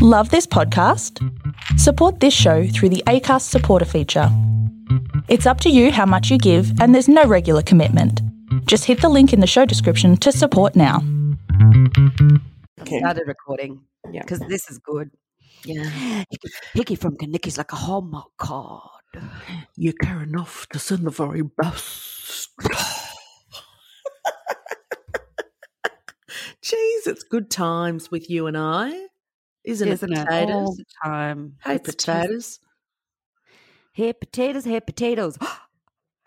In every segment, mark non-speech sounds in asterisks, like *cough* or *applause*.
Love this podcast? Support this show through the ACAST supporter feature. It's up to you how much you give, and there's no regular commitment. Just hit the link in the show description to support now. Okay. Started recording Yeah. because this is good. Yeah. Hickey, Hickey from Kanicki's like a hallmark card. You care enough to send the very best. *laughs* Jeez, it's good times with you and I, isn't, Isn't it? Oh, potatoes. All the time. Hey, It's potatoes. Hey, potatoes. Hey, potatoes. *gasps*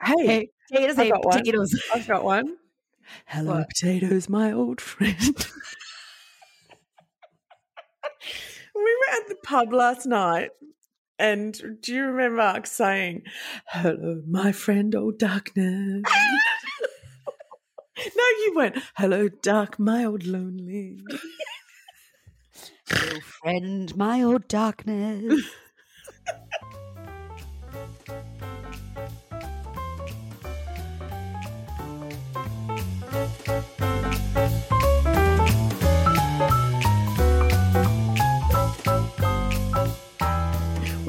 Hey, hey, potatoes. Hey, one. potatoes. I've got one. *laughs* Hello, What? potatoes, my old friend. *laughs* we were at the pub last night, and do you remember Mark saying, "Hello, my friend, old darkness"? *laughs* no, you went, "Hello, dark, my old lonely." Friend, my old darkness.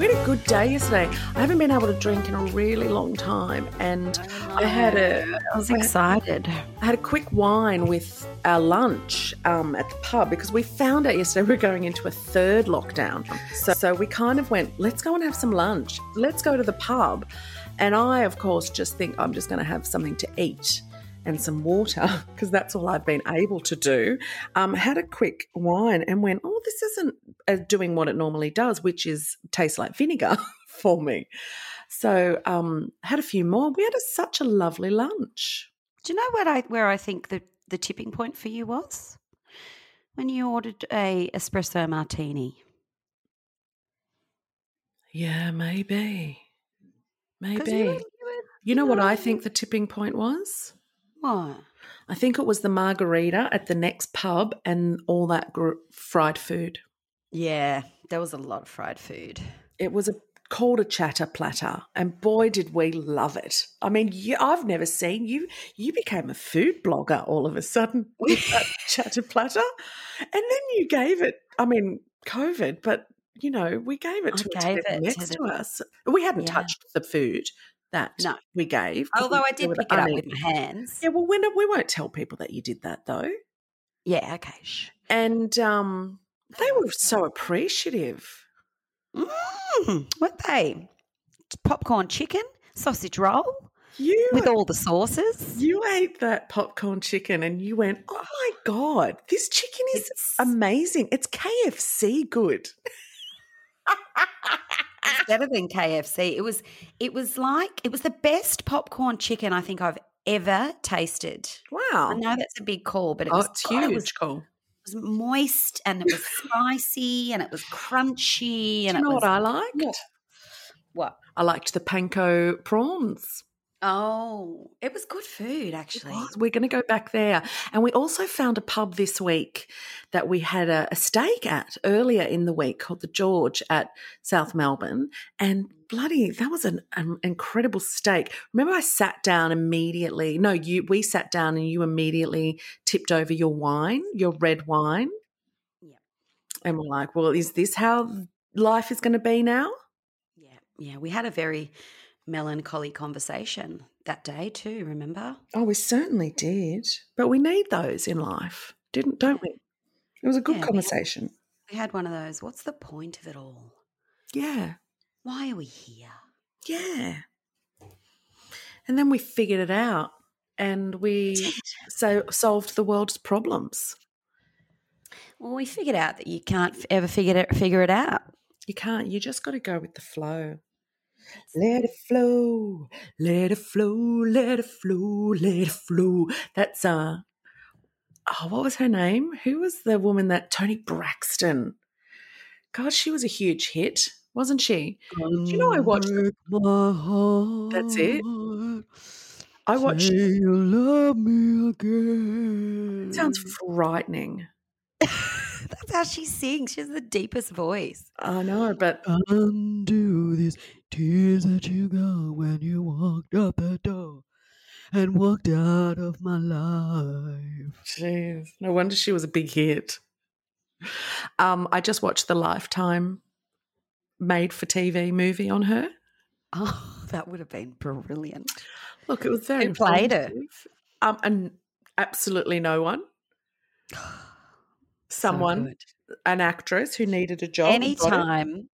We had a good day yesterday. I haven't been able to drink in a really long time, and I had a I was excited. I had a quick wine with our lunch um, at the pub because we found out yesterday we are going into a third lockdown. So, so we kind of went, let's go and have some lunch. Let's go to the pub. And I, of course, just think I'm just going to have something to eat and some water *laughs* because that's all I've been able to do. Um, had a quick wine and went, oh, this isn't uh, doing what it normally does, which is taste like vinegar *laughs* for me. So um, had a few more. We had a, such a lovely lunch. Do you know what I where I think the the tipping point for you was when you ordered a espresso martini? Yeah, maybe. Maybe. you You, were- you know what I think the tipping point was? What? I think it was the margarita at the next pub and all that gr- fried food. Yeah, there was a lot of fried food. It was a called a chatter platter, and boy, did we love it! I mean, you, I've never seen you. You became a food blogger all of a sudden *laughs* with that chatter platter, and then you gave it. I mean, COVID, but you know, we gave it to a gave table it to next the- to us. We hadn't Yeah. touched the food that No. we gave. Although we- I did pick it up with my hands. Yeah, well, we, don't- we won't tell people that you did that though. Yeah, okay. Shh. And um, they were so appreciative. Mm, weren't they? Popcorn chicken, sausage roll You with all the sauces. you ate that popcorn chicken and you went, "Oh my god, this chicken is It's- amazing! It's KFC good." *laughs* *laughs* Better than KFC. It was it was like it was the best popcorn chicken I think I've ever tasted. Wow. I know that's a big call, but it oh, was it's huge. It was, cool. it was moist and it was *laughs* spicy and it was crunchy Do and you know was what I liked? What? what? I liked the panko prawns. Oh, it was good food actually. We're going to go back there. And we also found a pub this week that we had a, a steak at earlier in the week called the George at South mm-hmm. Melbourne. And bloody, that was an, an incredible steak. Remember, I sat down immediately. No, you. We sat down and you immediately tipped over your wine, your red wine. Yeah. And we're like, well, is this how life is going to be now? Yeah, yeah. We had a very melancholy conversation that day too. Remember? Oh, we certainly did. But we need those in life, didn't? Don't we? It was a good Yeah, we had- conversation. We had one of those. What's the point of it all? Yeah. Why are we here? Yeah. And then we figured it out and we so solved the world's problems. Well, we figured out that you can't ever figure it figure it out. You can't, you just got to go with the flow. Let it flow, let it flow, let it flow, let it flow. That's uh oh, what was her name? Who was the woman that Toni Braxton? God, she was a huge hit, wasn't she? Do you know I watched the- my heart. That's it? I watched Say you love me again. sounds frightening. *laughs* That's how she sings. She has the deepest voice. I know, but Undo these tears that you got when you walked out that door and walked out of my life. Jeez, no wonder she was a big hit. Um, I just watched the Lifetime made for TV movie on her. Oh, *laughs* that would have been brilliant. Look, it was very Who played her? informative. Um, and absolutely no one. *sighs* Someone, good. an actress who needed a job. and got it, anytime,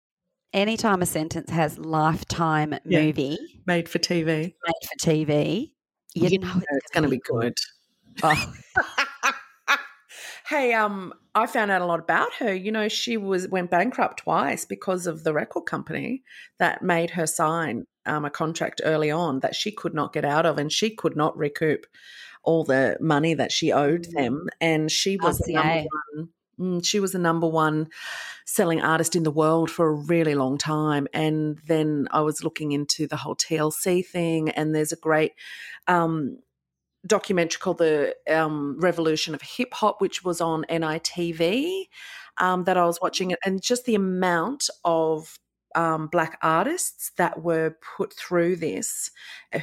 anytime a sentence has lifetime Yeah. movie made for TV. made for TV, you, You know know it's going to be good. Oh, *laughs* hey, um, I found out a lot about her. You know, she was went bankrupt twice because of the record company that made her sign um, a contract early on that she could not get out of, and she could not recoup all the money that she owed Mm. them. And she was the number one. Mm, She was the number one selling artist in the world for a really long time. And then I was looking into the whole TLC thing, and there's a great um, documentary called The um, Revolution of Hip Hop, which was on NITV um, that I was watching and just the amount of um, black artists that were put through this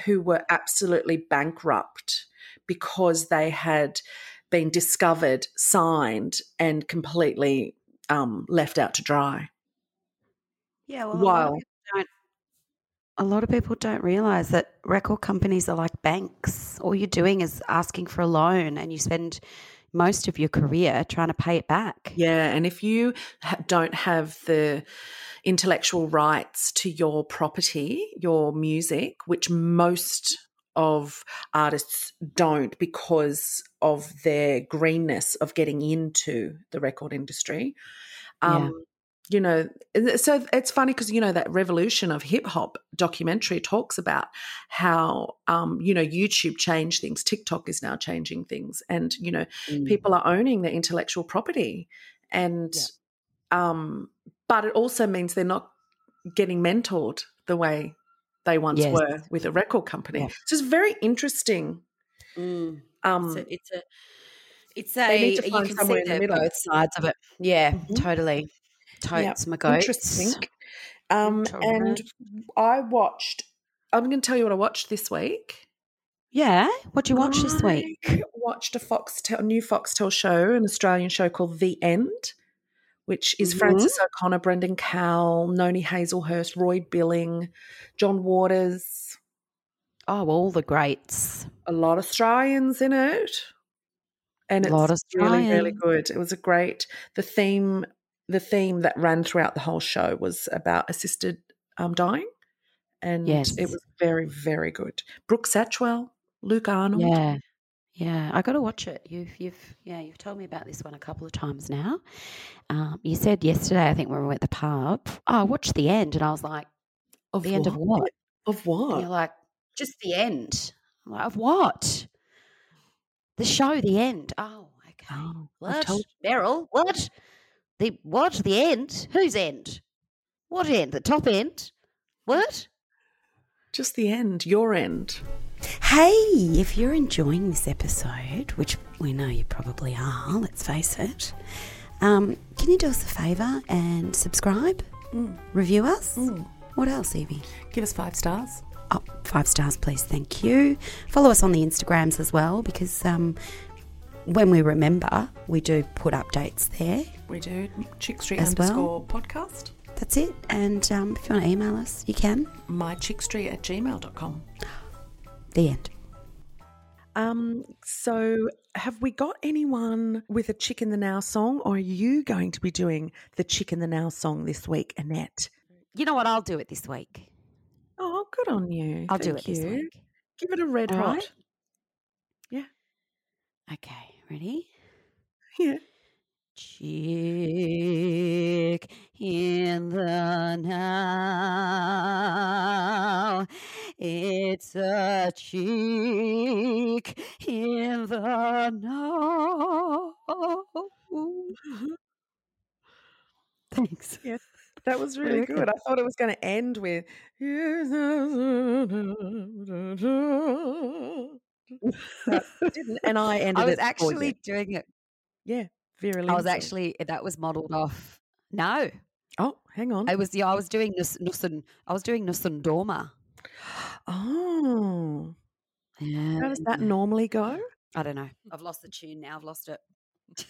who were absolutely bankrupt because they had been discovered, signed, and completely um, left out to dry. yeah. Well, a lot, of people don't, a lot of people don't realize that record companies are like banks. All you're doing is asking for a loan, and you spend most of your career trying to pay it back. Yeah, and if you ha- don't have the intellectual rights to your property, your music, which most of artists don't because of their greenness of getting into the record industry. Yeah. Um, You know, so it's funny because, you know, that revolution of hip hop documentary talks about how, um, you know, YouTube changed things. TikTok is now changing things. And, you know, Mm. people are owning their intellectual property and um but it also means they're not getting mentored the way they once Yes. were with a record company Yeah. it's just very interesting Mm. um it's a, it's a it's They a need to you can somewhere see in the the middle. both sides of it. Yeah, Mhm. totally. yeah, Totes my goats. interesting um and i watched i'm going to tell you what i watched this week Yeah. What do you watch this week? watched a Foxtel, new Foxtel show, an Australian show called The End, which is Frances O'Connor, Brendan Cowell, Noni Hazlehurst, Roy Billing, John Waters, Oh, all the greats. a lot of Australians in it. And it's Lot of really, really good. It was a great the theme the theme that ran throughout the whole show was about assisted um, dying. And Yes. it was very, very good. Brooke Satchwell, Luke Arnold. Yeah. Yeah, I got to watch it. You've, you've, yeah, you've told me about this one a couple of times now. Um, you said yesterday, I think when we were at the pub, oh, watched the end, and I was like, Of the end of what? Of And what? you're like, just the end. I'm like, of what? The show, the end. Oh, okay. Oh, What? Beryl, what? The what? The end? Whose end? What end? The top end? What? Just the end, your end. Hey, if you're enjoying this episode, which we know you probably are, let's face it, um, can you do us a favour and subscribe? Review us? What else, Evie? Give us five stars. Oh, five stars, please. Thank you. Follow us on the Instagrams as well because um, when we remember, we do put updates there. We do Chick Street As well. underscore podcast. That's it. And um, if you want to email us, you can. mychickstreet at gmail.com. The end. Um, so have we got anyone with a Chick in the Now song, or are you going to be doing the Chick in the Now song this week, Annette? You know what? I'll do it this week. Oh, good on you. I'll do Thank it this week. Give it a red All hot. right. Okay, ready? Yeah. Chick in the now. It's a cheek in the now. Thanks. Yeah, That was really good. I thought it was going to end with. Didn't, and I *laughs* ended I was it actually doing it. yeah, Vera I was actually that was modelled off. No, Oh, hang on. I was yeah. I was doing Nus, Nussen. I was doing Nessun Dorma. Oh, Yeah. how does that normally go? I don't know. I've lost the tune now. I've lost it. *laughs*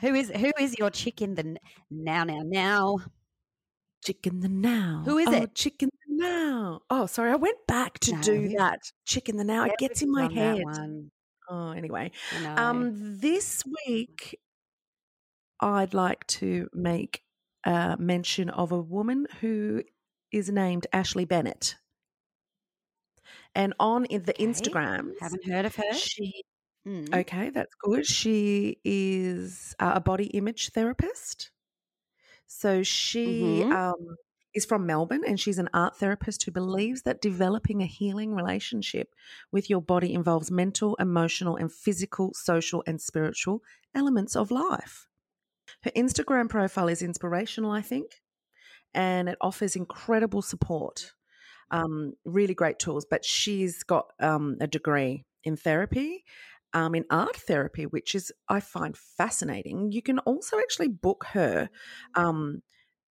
Who is who is your chicken? The now, now, now. Chicken the now. Who is oh, it? Chicken the now. Oh, sorry. I went back to No, do that. Chicken the now. It gets in my head. Oh, anyway. Know. Um, this week, I'd like to make a mention of a woman who is named Ashley Bennett. And on in the Okay. Instagram, Haven't heard of her. she Mm. okay, that's good. She is a body image therapist. So she Mhm. um, is from Melbourne and she's an art therapist who believes that developing a healing relationship with your body involves mental, emotional, and physical, social, and spiritual elements of life. Her Instagram profile is inspirational, I think, and it offers incredible support, um, really great tools. But she's got um, a degree in therapy, um, in art therapy, which is I find fascinating. You can also actually book her um,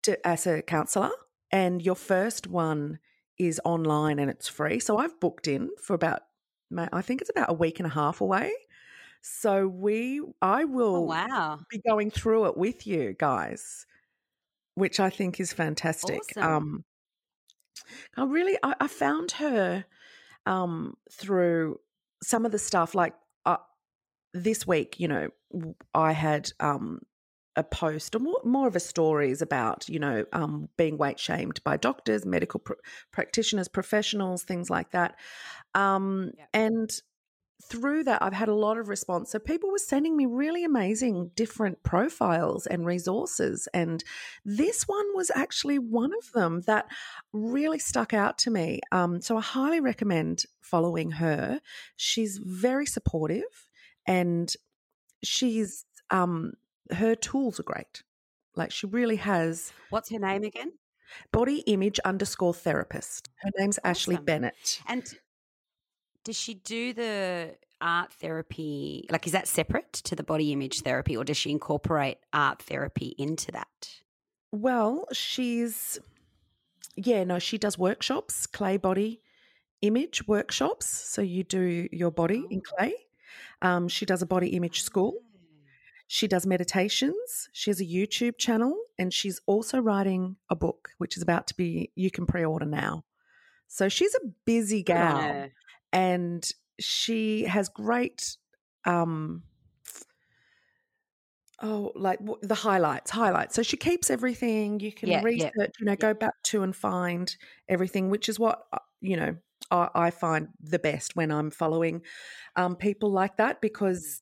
to, as a counselor, and your first one is online and it's free. So I've booked in for about, I think it's about a week and a half away. So we, I will Oh, wow. be going through it with you guys, which I think is fantastic. Awesome. Um, I really, I, I found her um, through some of the stuff like uh, this week. You know, I had um, a post or more, more of a stories about you know um, being weight shamed by doctors, medical pr- practitioners, professionals, things like that, um, Yep. and through that, I've had a lot of response. So people were sending me really amazing different profiles and resources. And this one was actually one of them that really stuck out to me. Um, so I highly recommend following her. She's very supportive and she's, um, her tools are great. Like she really has What's her name again? body image underscore therapist. Her name's Ashley Awesome. Bennett. And does she do the art therapy? Like, is that separate to the body image therapy, or does she incorporate art therapy into that? Well, she's yeah, no, she does workshops, clay body image workshops. So you do your body in clay. Um, she does a body image school. She does meditations. She has a YouTube channel, and she's also writing a book, which is about to be you can pre-order now. So she's a busy gal. And she has great um oh like the highlights highlights. So she keeps everything you can Yeah, yeah. research you know go back to and find everything which is what uh, you know I, I find the best when i'm following um, people like that because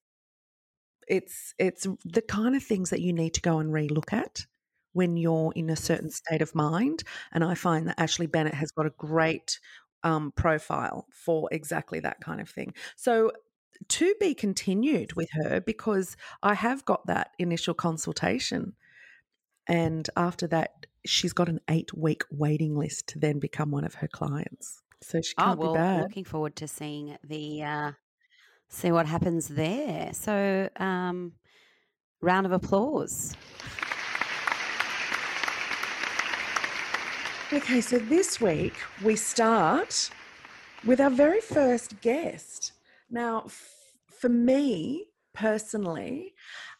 it's it's the kind of things that you need to go and relook at when you're in a certain state of mind and i find that ashley bennett has got a great um, profile for exactly that kind of thing. So to be continued with her because I have got that initial consultation. And after that, she's got an eight week waiting list to then become one of her clients. So she Oh can't well, be bad. looking forward to seeing the uh, see what happens there. So, um, round of applause. Okay, so this week we start with our very first guest. Now, f- for me personally,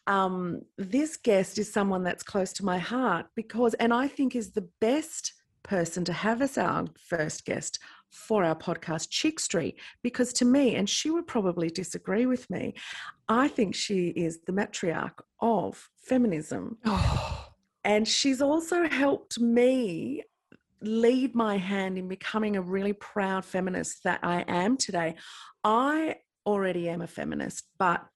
um, this guest is someone that's close to my heart because, and I think is the best person to have as our first guest for our podcast, Chick Street, because to me, and she would probably disagree with me, I think she is the matriarch of feminism. And she's also helped me lead my hand in becoming a really proud feminist that I am today. I already am a feminist, but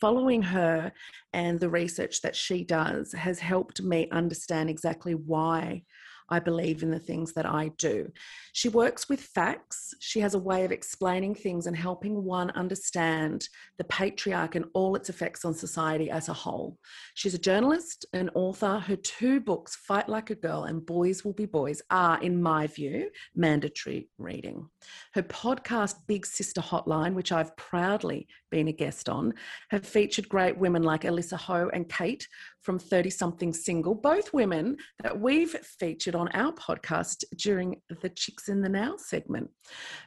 following her and the research that she does has helped me understand exactly why I believe in the things that I do. She works with facts. She has a way of explaining things and helping one understand the patriarch and all its effects on society as a whole. She's a journalist, an author. Her two books, Fight Like a Girl and Boys Will Be Boys, are, in my view, mandatory reading. Her podcast, Big Sister Hotline, which I've proudly been a guest on, have featured great women like Alyssa Ho and Kate from 30 Something Single, both women that we've featured on our podcast during the Chicks in the Now segment.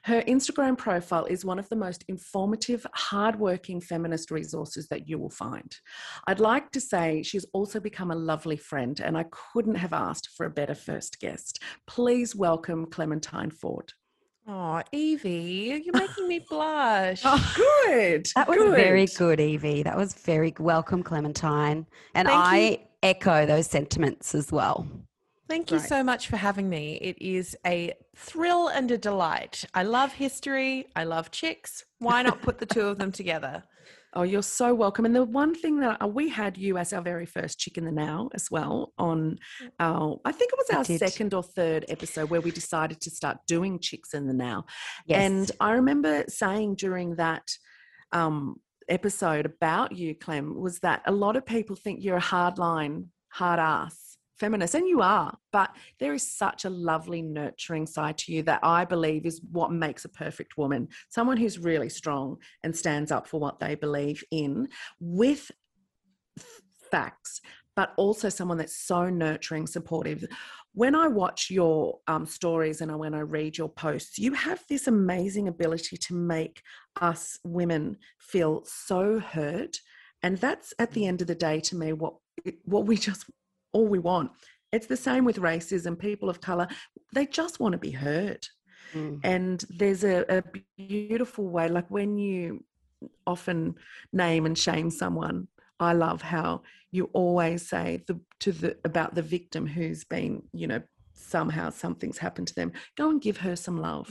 Her Instagram profile is one of the most informative, hardworking feminist resources that you will find. I'd like to say she's also become a lovely friend, and I couldn't have asked for a better first guest. Please welcome Clementine Ford. Oh, Evie, you're making me *laughs* blush. Oh, good. That was good. very good, Evie. That was very good. welcome, Clementine. And Thank I you. echo those sentiments as well. Thank you Great. so much for having me. It is a thrill and a delight. I love history. I love chicks. Why not put the two of them together? Oh, you're so welcome. And the one thing that uh, we had you as our very first chick in the now as well on our, I think it was our second or third episode where we decided to start doing chicks in the now. Yes. And I remember saying during that um, episode about you, Clem, was that a lot of people think you're a hardline, hard ass feminist, and you are, but there is such a lovely, nurturing side to you that I believe is what makes a perfect woman. Someone who's really strong and stands up for what they believe in with facts. But also someone that's so nurturing, supportive. When I watch your um, stories and when I read your posts, you have this amazing ability to make us women feel so heard and that's at the end of the day to me what what we just all we want. It's the same with racism people of color they just want to be heard. Mm. and there's a, a beautiful way like when you often name and shame someone i love how you always say the to the about the victim who's been you know somehow something's happened to them go and give her some love.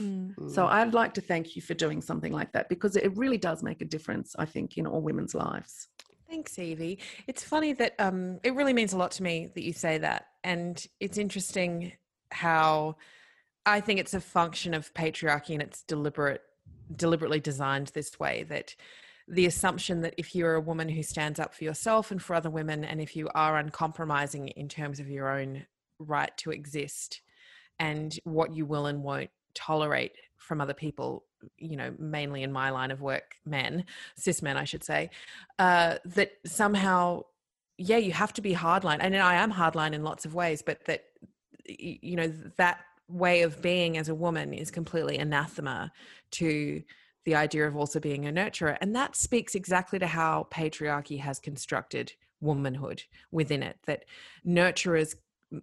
So I'd like to thank you for doing something like that because it really does make a difference, I think, in all women's lives. Thanks, Evie. It's funny that um, it really means a lot to me that you say that. And it's interesting how I think it's a function of patriarchy and it's deliberate, deliberately designed this way that the assumption that if you're a woman who stands up for yourself and for other women, and if you are uncompromising in terms of your own right to exist and what you will and won't tolerate from other people, you know, mainly in my line of work, men, cis men, I should say, uh, that somehow, yeah, you have to be hardline. And I am hardline in lots of ways, but that, you know, that way of being as a woman is completely anathema to the idea of also being a nurturer. And that speaks exactly to how patriarchy has constructed womanhood within it, that nurturers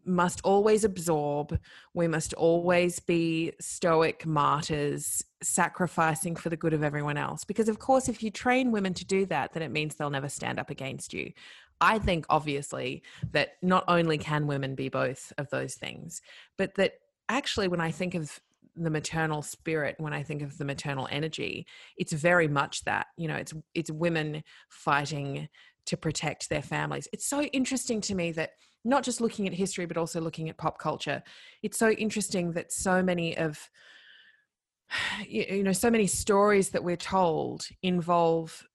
must always absorb. We must always be stoic martyrs, sacrificing for the good of everyone else. Because, of course, if you train women to do that, then it means they'll never stand up against you. I think, obviously, that not only can women be both of those things, but that actually, when I think of the maternal spirit when i think of the maternal energy it's very much that you know it's it's women fighting to protect their families it's so interesting to me that not just looking at history but also looking at pop culture. It's so interesting that so many of *sighs* you know so many stories that we're told involve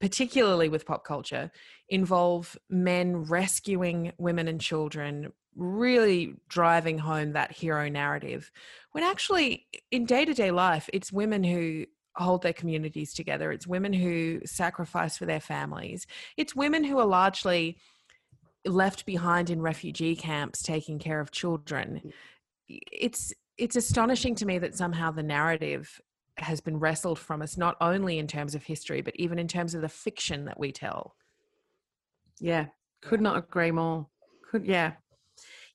particularly with pop culture involve men rescuing women and children really driving home that hero narrative when actually in day-to-day life it's women who hold their communities together. It's women who sacrifice for their families. It's women who are largely left behind in refugee camps taking care of children mm. it's it's astonishing to me that somehow the narrative has been wrestled from us not only in terms of history but even in terms of the fiction that we tell Yeah, could not agree more. Could yeah,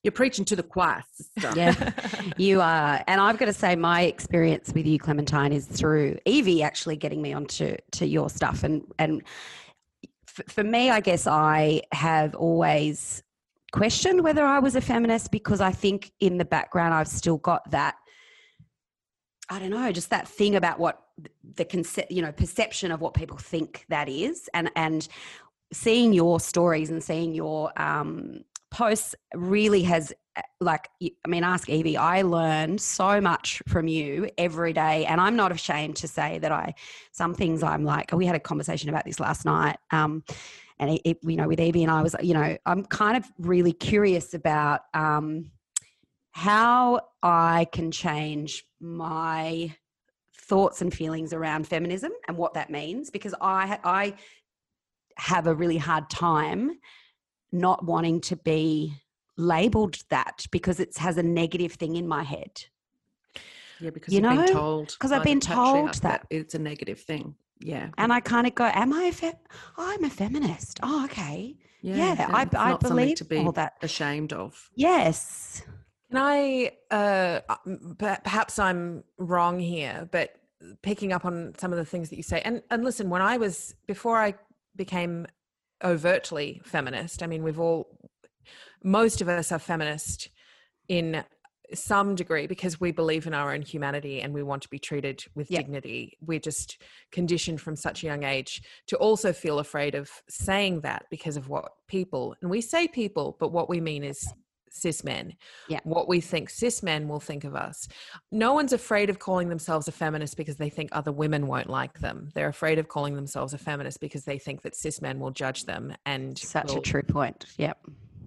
you're preaching to the choir, sister. Yeah, *laughs* you are. And I've got to say, my experience with you, Clementine, is through Evie actually getting me onto to your stuff. And and for me, I guess I have always questioned whether I was a feminist because I think in the background I've still got that. I don't know, just that thing about what the concept, you know, perception of what people think that is, and and seeing your stories and seeing your um, posts really has uh, like i mean ask evie i learn so much from you every day and i'm not ashamed to say that i some things i'm like we had a conversation about this last night um and it, it, you know with evie and i was you know i'm kind of really curious about um how i can change my thoughts and feelings around feminism and what that means because I I have a really hard time not wanting to be labeled that because it has a negative thing in my head. Yeah, because You you know? been told. 'Cause I've been told patriarch that. it's a negative thing. Yeah. And I kind of go, Am I a fe- I'm a feminist? Oh, okay. Yeah, I- I believe to be all that. ashamed of. Yes. Can I, uh, perhaps I'm wrong here, but picking up on some of the things that you say, and, and listen, when I was, before I became overtly feminist, I mean, we've all, most of us are feminist in some degree because we believe in our own humanity and we want to be treated with Yeah. dignity. We're just conditioned from such a young age to also feel afraid of saying that because of what people, and we say people, but what we mean is cis men Yeah. what we think cis men will think of us. No one's afraid of calling themselves a feminist because they think other women won't like them. They're afraid of calling themselves a feminist because they think that cis men will judge them and Such a true point. Yep.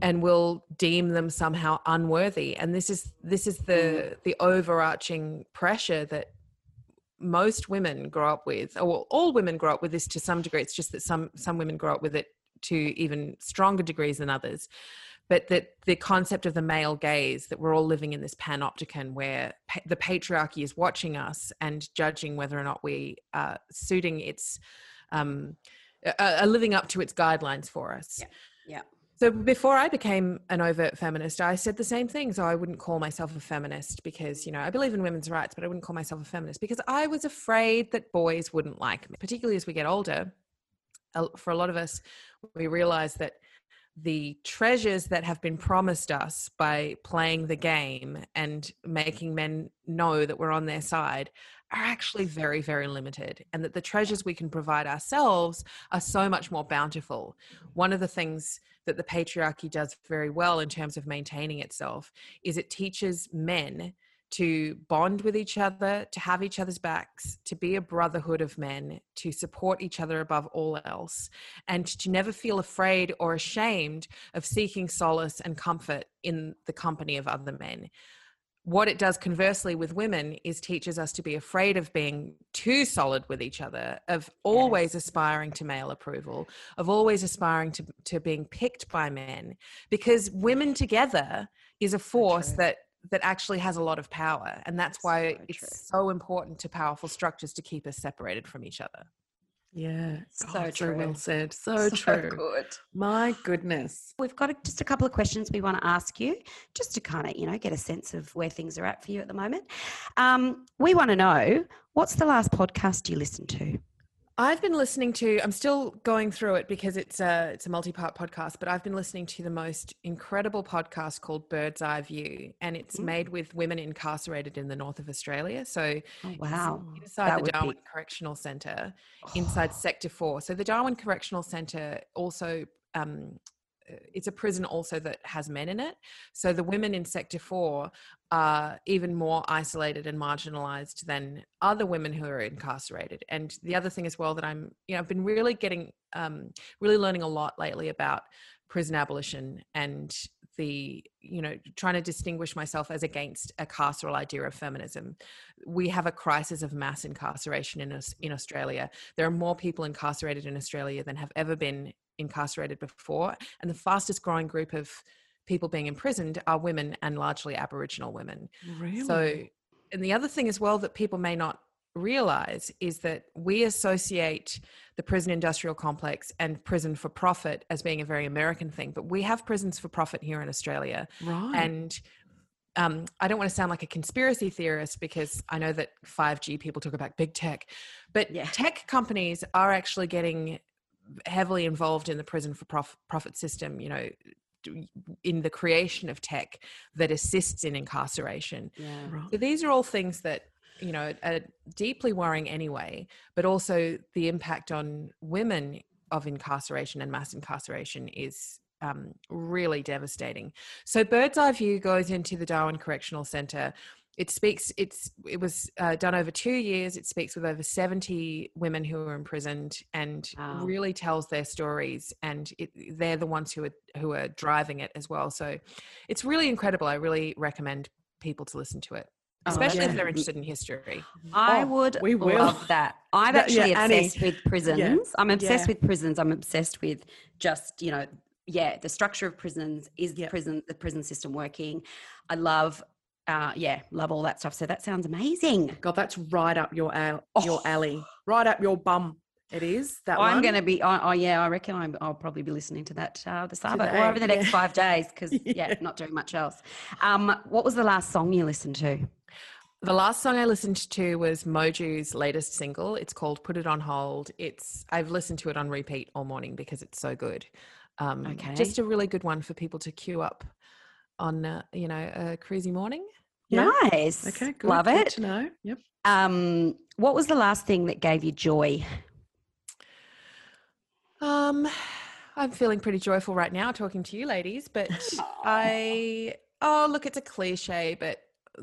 and will deem them somehow unworthy. And this is this is the mm. the overarching pressure that most women grow up with, or all women grow up with this to some degree. It's just that some some women grow up with it to even stronger degrees than others. But that the concept of the male gaze, that we're all living in this panopticon where pa- the patriarchy is watching us and judging whether or not we are suiting its, um, are are living up to its guidelines for us. Yeah. So before I became an overt feminist, I said the same thing. So I wouldn't call myself a feminist because, you know, I believe in women's rights, but I wouldn't call myself a feminist because I was afraid that boys wouldn't like me, particularly as we get older. For a lot of us, we realize that the treasures that have been promised us by playing the game and making men know that we're on their side are actually very, very limited, and that the treasures we can provide ourselves are so much more bountiful. One of the things that the patriarchy does very well in terms of maintaining itself is it teaches men to bond with each other, to have each other's backs, to be a brotherhood of men, to support each other above all else, and to never feel afraid or ashamed of seeking solace and comfort in the company of other men. What it does conversely with women is teaches us to be afraid of being too solid with each other, of always aspiring to male approval, of always aspiring to, to being picked by men, because women together is a force that that actually has a lot of power and that's why So it's true. so important to powerful structures to keep us separated from each other Yeah. So God, so true. well said. So, true. good. My goodness. We've got a, just a couple of questions we want to ask you, just to kind of, you know, get a sense of where things are at for you at the moment. Um, we want to know what's the last podcast you listened to? I've been listening to. I'm still going through it because it's a it's a multi-part podcast. But I've been listening to the most incredible podcast called Bird's Eye View, and it's Mm. made with women incarcerated in the north of Australia. So Oh, wow. inside That the would be- Darwin Correctional Centre, inside Sector Four. So the Darwin Correctional Centre also. Um, it's a prison also that has men in it. So the women in Sector 4 are even more isolated and marginalized than other women who are incarcerated. And the other thing as well that I'm, you know, I've been really getting, um, really learning a lot lately about prison abolition and the, you know, trying to distinguish myself as against a carceral idea of feminism. We have a crisis of mass incarceration in us in Australia. There are more people incarcerated in Australia than have ever been incarcerated before, and the fastest growing group of people being imprisoned are women and largely Aboriginal women. Really? So, and the other thing as well that people may not realize is that we associate the prison industrial complex and prison for profit as being a very American thing, but we have prisons for profit here in Australia. right. And um, I don't want to sound like a conspiracy theorist because I know that 5G people talk about big tech, but Yeah. tech companies are actually getting heavily involved in the prison for prof- profit system, you know, in the creation of tech that assists in incarceration. Yeah. right. So these are all things that you know are deeply worrying anyway, but also the impact on women of incarceration and mass incarceration is um, really devastating. So Bird's Eye View goes into the Darwin Correctional Centre. It speaks. It's it was uh, done over two years. It speaks with over seventy women who are imprisoned and Wow. really tells their stories. And it, they're the ones who are who are driving it as well. So it's really incredible. I really recommend people to listen to it. Especially yeah. if they're interested in history. I Oh, would we will. love that. I'm That- yeah, actually Annie. obsessed with prisons. I'm obsessed Yeah. with prisons. I'm obsessed with just, you know, yeah, the structure of prisons. Is the Yeah. prison the prison system working? I love uh yeah, love all that stuff. So that sounds amazing. God, that's right up your al- your Oh. alley, right up your bum. It is that I'm one. going to be. Oh, oh yeah, I reckon I'm, I'll probably be listening to that uh, this Arvo Today, or over the next yeah. five days because *laughs* yeah. Yeah. not doing much else. Um, what was the last song you listened to? The last song I listened to was Mo'Ju's latest single. It's called "Put It on Hold." It's I've listened to it on repeat all morning because it's so good. Um, Okay. just a really good one for people to queue up on, uh, you know, a cruisy morning. Yeah. Nice. Okay, good. Love good it. to know. Yep. Um, what was the last thing that gave you joy? Um, I'm feeling pretty joyful right now talking to you, ladies. But *laughs* I, oh, look, it's a cliche, but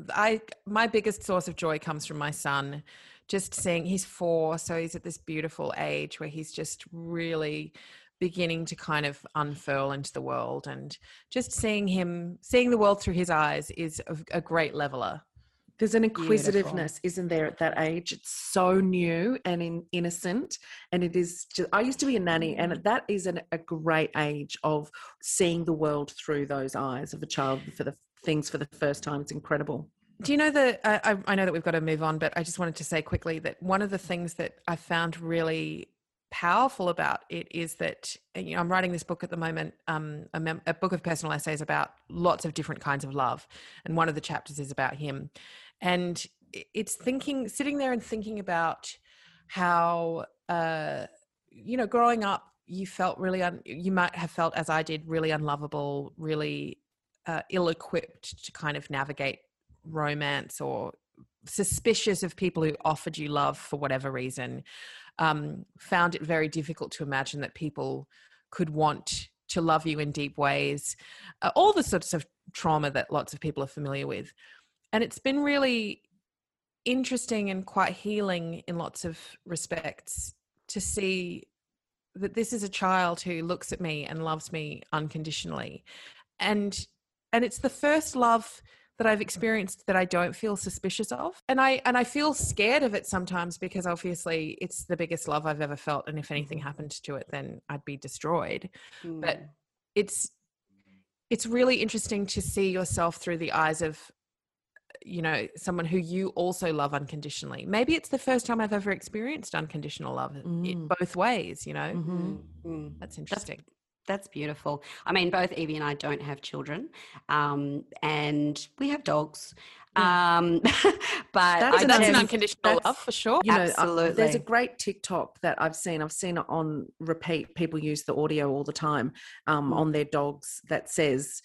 I, my biggest source of joy comes from my son. Just seeing, he's four, so he's at this beautiful age where he's just really beginning to kind of unfurl into the world, and just seeing him, seeing the world through his eyes is a, a great leveler. There's an inquisitiveness, isn't there, at that age? It's so new and in, innocent. And it is just, I used to be a nanny, and mm. that is an, a great age of seeing the world through those eyes of a child for the things for the first time. It's incredible. Do you know that I, I- know that we've got to move on, but I just wanted to say quickly that one of the things that I found really powerful about it is that uh, you know I'm writing this book at the moment, um, a, mem- a book of personal essays about lots of different kinds of love, and one of the chapters is about him, and it's thinking, sitting there and thinking about how uh, you know growing up you felt really un- you might have felt as I did really unlovable, really uh, ill-equipped to kind of navigate romance or suspicious of people who offered you love for whatever reason um, found it very difficult to imagine that people could want to love you in deep ways uh, all the sorts of trauma that lots of people are familiar with. And it's been really interesting and quite healing in lots of respects to see that this is a child who looks at me and loves me unconditionally. And and it's the first love that I've experienced that I don't feel suspicious of. And I and I feel scared of it sometimes because obviously it's the biggest love I've ever felt and if anything happened to it then I'd be destroyed. But it's it's really interesting to see yourself through the eyes of you know someone who you also love unconditionally. Maybe it's the first time I've ever experienced unconditional love in Mm. both ways, you know. Mm-hmm. Mm. That's interesting. That's beautiful. I mean, both Evie and I don't have children, um, and we have dogs. Um, *laughs* but That's I an that's an unconditional that's- love for sure. You know, uh, there's a great TikTok that I've seen. I've seen it on repeat. People use the audio all the time um, Mm. on their dogs that says,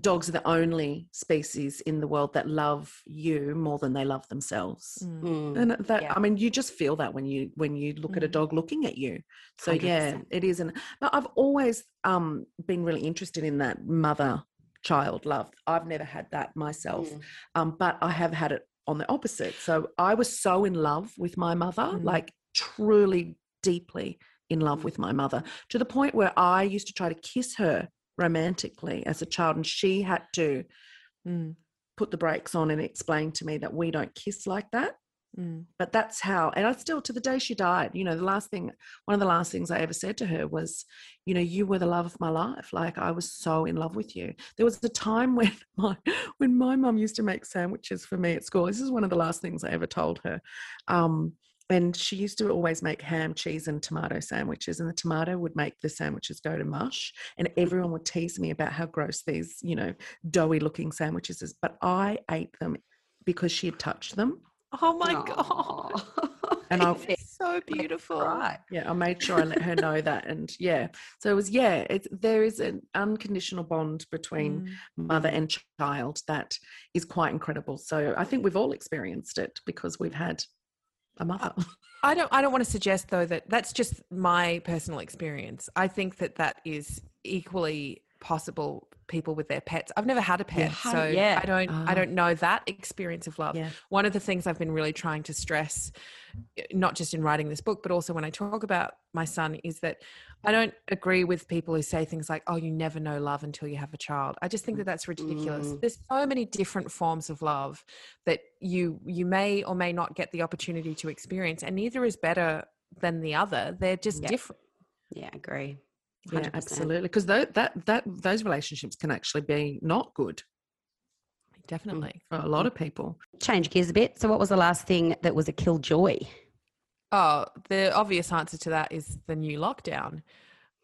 dogs are the only species in the world that love you more than they love themselves. Mm. Mm. And that Yeah. I mean, you just feel that when you when you look at a Mm. dog looking at you. So yeah, 100%. it is. An, but I've always um, been really interested in that mother child love. I've never had that myself, Mm. um, but I have had it on the opposite. So I was so in love with my mother, Mm. like truly deeply in love Mm. with my mother, to the point where I used to try to kiss her romantically as a child, and she had to Mm. put the brakes on and explain to me that we don't kiss like that Mm. but that's how and i still to the day she died you know the last thing one of the last things i ever said to her was you know you were the love of my life like i was so in love with you there was a time *laughs* when my when my mum used to make sandwiches for me at school this is one of the last things i ever told her um and she used to always make ham cheese and tomato sandwiches and the tomato would make the sandwiches go to mush and everyone would tease me about how gross these you know doughy looking sandwiches is but i ate them because she had touched them Oh my Aw. god. And I- *laughs* It's so beautiful. Right. yeah i made sure i let her know that *laughs* and yeah so it was yeah it's there is an unconditional bond between Mm. mother and child that is quite incredible so i think we've all experienced it because we've had a mother I don't I don't want to suggest though that that's just my personal experience. I think that that is equally possible people with their pets. I've never had a pet, Yeah. so Yeah. I don't I Ah. don't know that experience of love. Yeah. One of the things I've been really trying to stress eh, not just in writing this book but also when I talk about my son is that I don't agree with people who say things like oh you never know love until you have a child. I just think that that's ridiculous. Mm. There's so many different forms of love that you you may or may not get the opportunity to experience and neither is better than the other. They're just different. Yeah, agree. Yeah, 100%. absolutely. Because that that those relationships can actually be not good Definitely. for a lot of people. Change gears a bit. So, what was the last thing that was a killjoy? Oh, the obvious answer to that is the new lockdown.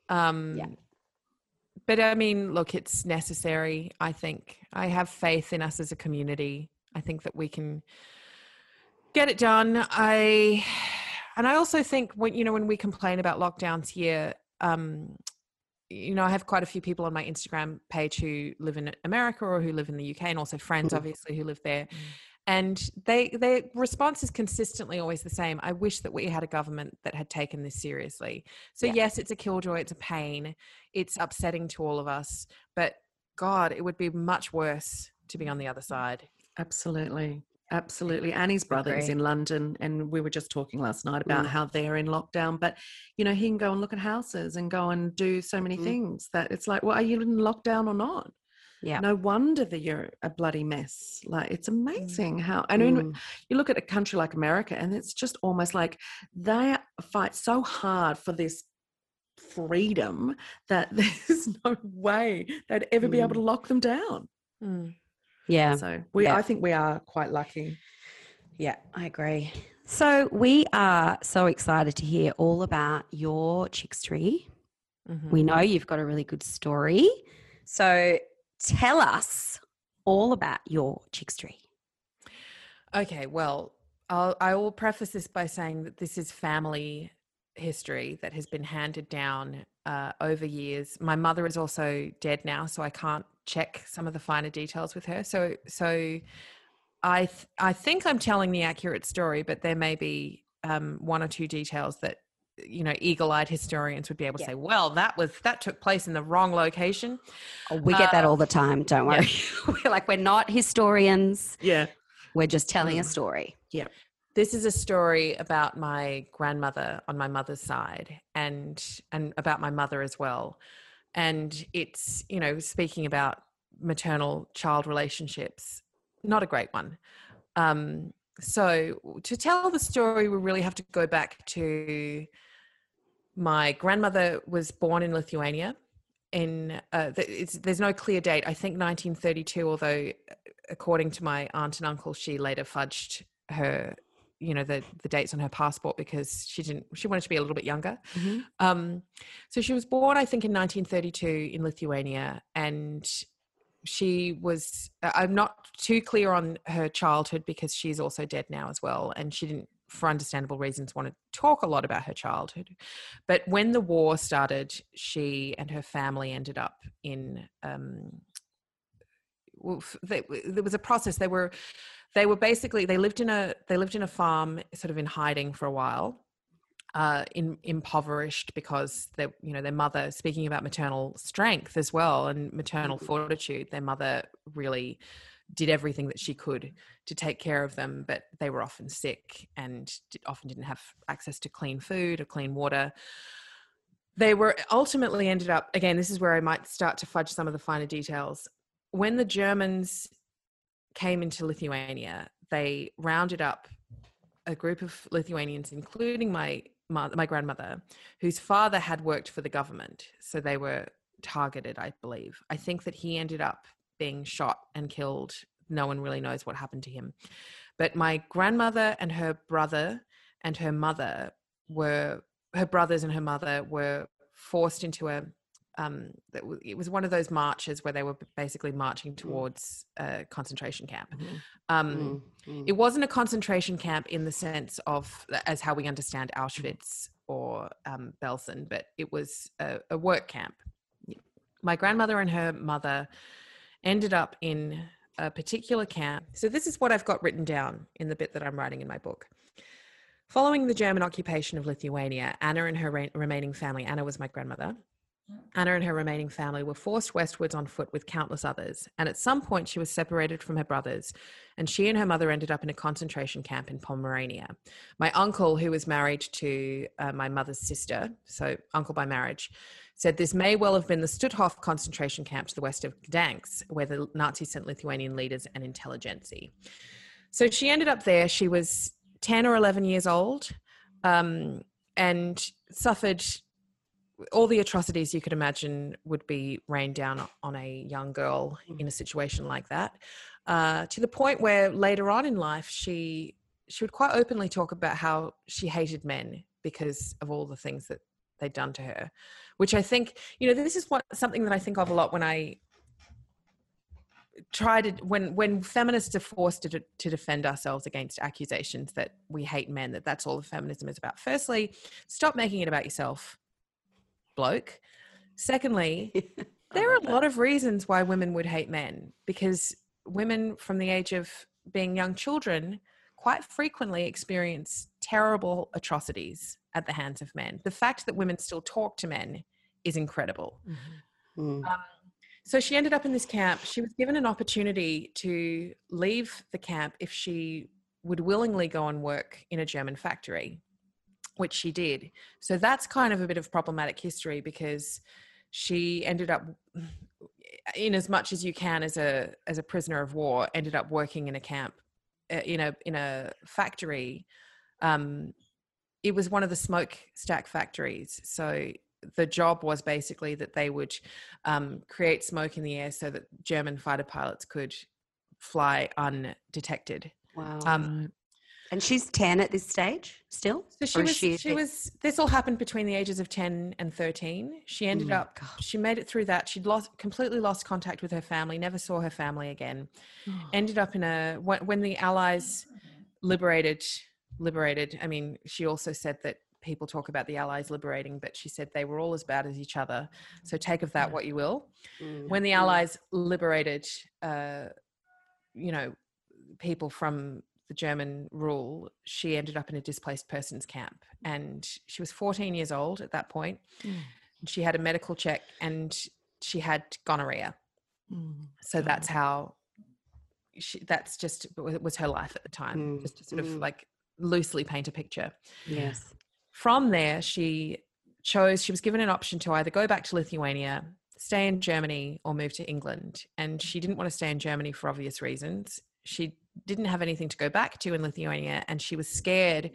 Um, Yeah. But I mean, look, it's necessary. I think I have faith in us as a community. I think that we can get it done. I and I also think when you know when we complain about lockdowns here, um, you know, I have quite a few people on my Instagram page who live in America or who live in the UK, and also friends, Mhm. obviously, who live there. And they their response is consistently always the same. I wish that we had a government that had taken this seriously. So Yeah. yes, it's a killjoy, it's a pain, it's upsetting to all of us, but God, it would be much worse to be on the other side. Absolutely. Absolutely. Annie's brother is in London, and we were just talking last night about Mm. how they're in lockdown. But, you know, he can go and look at houses and go and do so many Mhm. things that it's like, well, are you in lockdown or not? Yeah. No wonder that you're a bloody mess. Like, it's amazing how, I mean, Mm. you look at a country like America, and it's just almost like they fight so hard for this freedom that *laughs* there's no way they'd ever be able Mm. to lock them down. Yeah. So we, Yeah. I think we are quite lucky. Yeah, I agree. So, we are so excited to hear all about your chickstery. Mhm. We know you've got a really good story. So, tell us all about your chickstery. Okay, well, I'll, I will preface this by saying that this is family history that has been handed down uh, over years. My mother is also dead now, so I can't check some of the finer details with her. So, so I th- I think I'm telling the accurate story, but there may be um, one or two details that you know eagle-eyed historians would be able to Yeah. say, well, that was that took place in the wrong location. Oh, we get that Uh, all the time. Don't yeah. worry. *laughs* we're like, we're not historians. Yeah. We're just telling a story yeah this is a story about my grandmother on my mother's side and and about my mother as well and it's you know speaking about maternal child relationships not a great one. Um so to tell the story we really have to go back to my grandmother was born in lithuania in uh, there's no clear date. I think 1932 although uh, according to my aunt and uncle she later fudged her you know the the dates on her passport because she didn't she wanted to be a little bit younger. Mhm. um so she was born i think in 1932 in lithuania and she was i'm not too clear on her childhood because she's also dead now as well and she didn't for understandable reasons want to talk a lot about her childhood. But when the war started she and her family ended up in um well, they, there was a process. They were they were basically they lived in a they lived in a farm sort of in hiding for a while uh in impoverished because they you know their mother speaking about maternal strength as well and maternal fortitude their mother really did everything that she could to take care of them but they were often sick and often didn't have access to clean food or clean water. They were ultimately ended up again this is where i might start to fudge some of the finer details. When the germans came into lithuania they rounded up a group of lithuanians including my my grandmother whose father had worked for the government. So they were targeted i believe. I think that he ended up being shot and killed. No one really knows what happened to him. But my grandmother and her brother and her mother were her brothers and her mother were forced into a um that w- it was one of those marches where they were basically marching towards a concentration camp Mhm. um Mm, mm. it wasn't a concentration camp in the sense of as how we understand auschwitz or um, belsen but it was a, a work camp my grandmother and her mother ended up in a particular camp. So, this is what I've got written down in the bit that I'm writing in my book. Following the German occupation of Lithuania, Anna and her re- remaining family, Anna was my grandmother, Anna and her remaining family were forced westwards on foot with countless others, and at some point she was separated from her brothers, and she and her mother ended up in a concentration camp in Pomerania. My uncle, who was married to uh, my mother's sister, so uncle by marriage, said this may well have been the Stutthof concentration camp to the west of Gdansk, where the Nazis sent Lithuanian leaders and intelligentsia. So she ended up there. She was 10 or 11 years old um, and suffered all the atrocities you could imagine would be rained down on a young girl in a situation like that uh, to the point where later on in life she she would quite openly talk about how she hated men because of all the things that they'd done to her which i think you know this is what something that i think of a lot when i try to when when feminists are forced to, to defend ourselves against accusations that we hate men that that's all the feminism is about. Firstly stop making it about yourself bloke. Secondly *laughs* there are a lot of reasons why women would hate men because women from the age of being young children quite frequently experience terrible atrocities at the hands of men. The fact that women still talk to men is incredible. Mm. um, so she ended up in this camp. She was given an opportunity to leave the camp if she would willingly go and work in a German factory, which she did. So that's kind of a bit of problematic history because she ended up *sniffs* in as much as you can as a as a prisoner of war ended up working in a camp uh, in a in a factory um it was one of the smokestack factories so the job was basically that they would um, create smoke in the air so that German fighter pilots could fly undetected. Wow. Um, and she's 10 at this stage still? so she Or was, she, she- was. This all happened between the ages of ten and thirteen. She ended Mm, up. She made it through that. She'd lost completely lost contact with her family. Never saw her family again. Ended up in a when, when the Allies liberated liberated. I mean, she also said that people talk about the Allies liberating, but she said they were all as bad as each other. So take of that what you will. Mm. when the allies liberated uh, you know people from the german rule she ended up in a displaced persons camp and she was 14 years old at that point Mm. she had a medical check and she had gonorrhea Mm. so that's how she, that's just was her life at the time Mm, just to sort of mm. like loosely paint a picture Yes. from there, she chose, she was given an option to either go back to Lithuania, stay in Germany, or move to England. And she didn't want to stay in Germany for obvious reasons. She didn't have anything to go back to in Lithuania, and she was scared.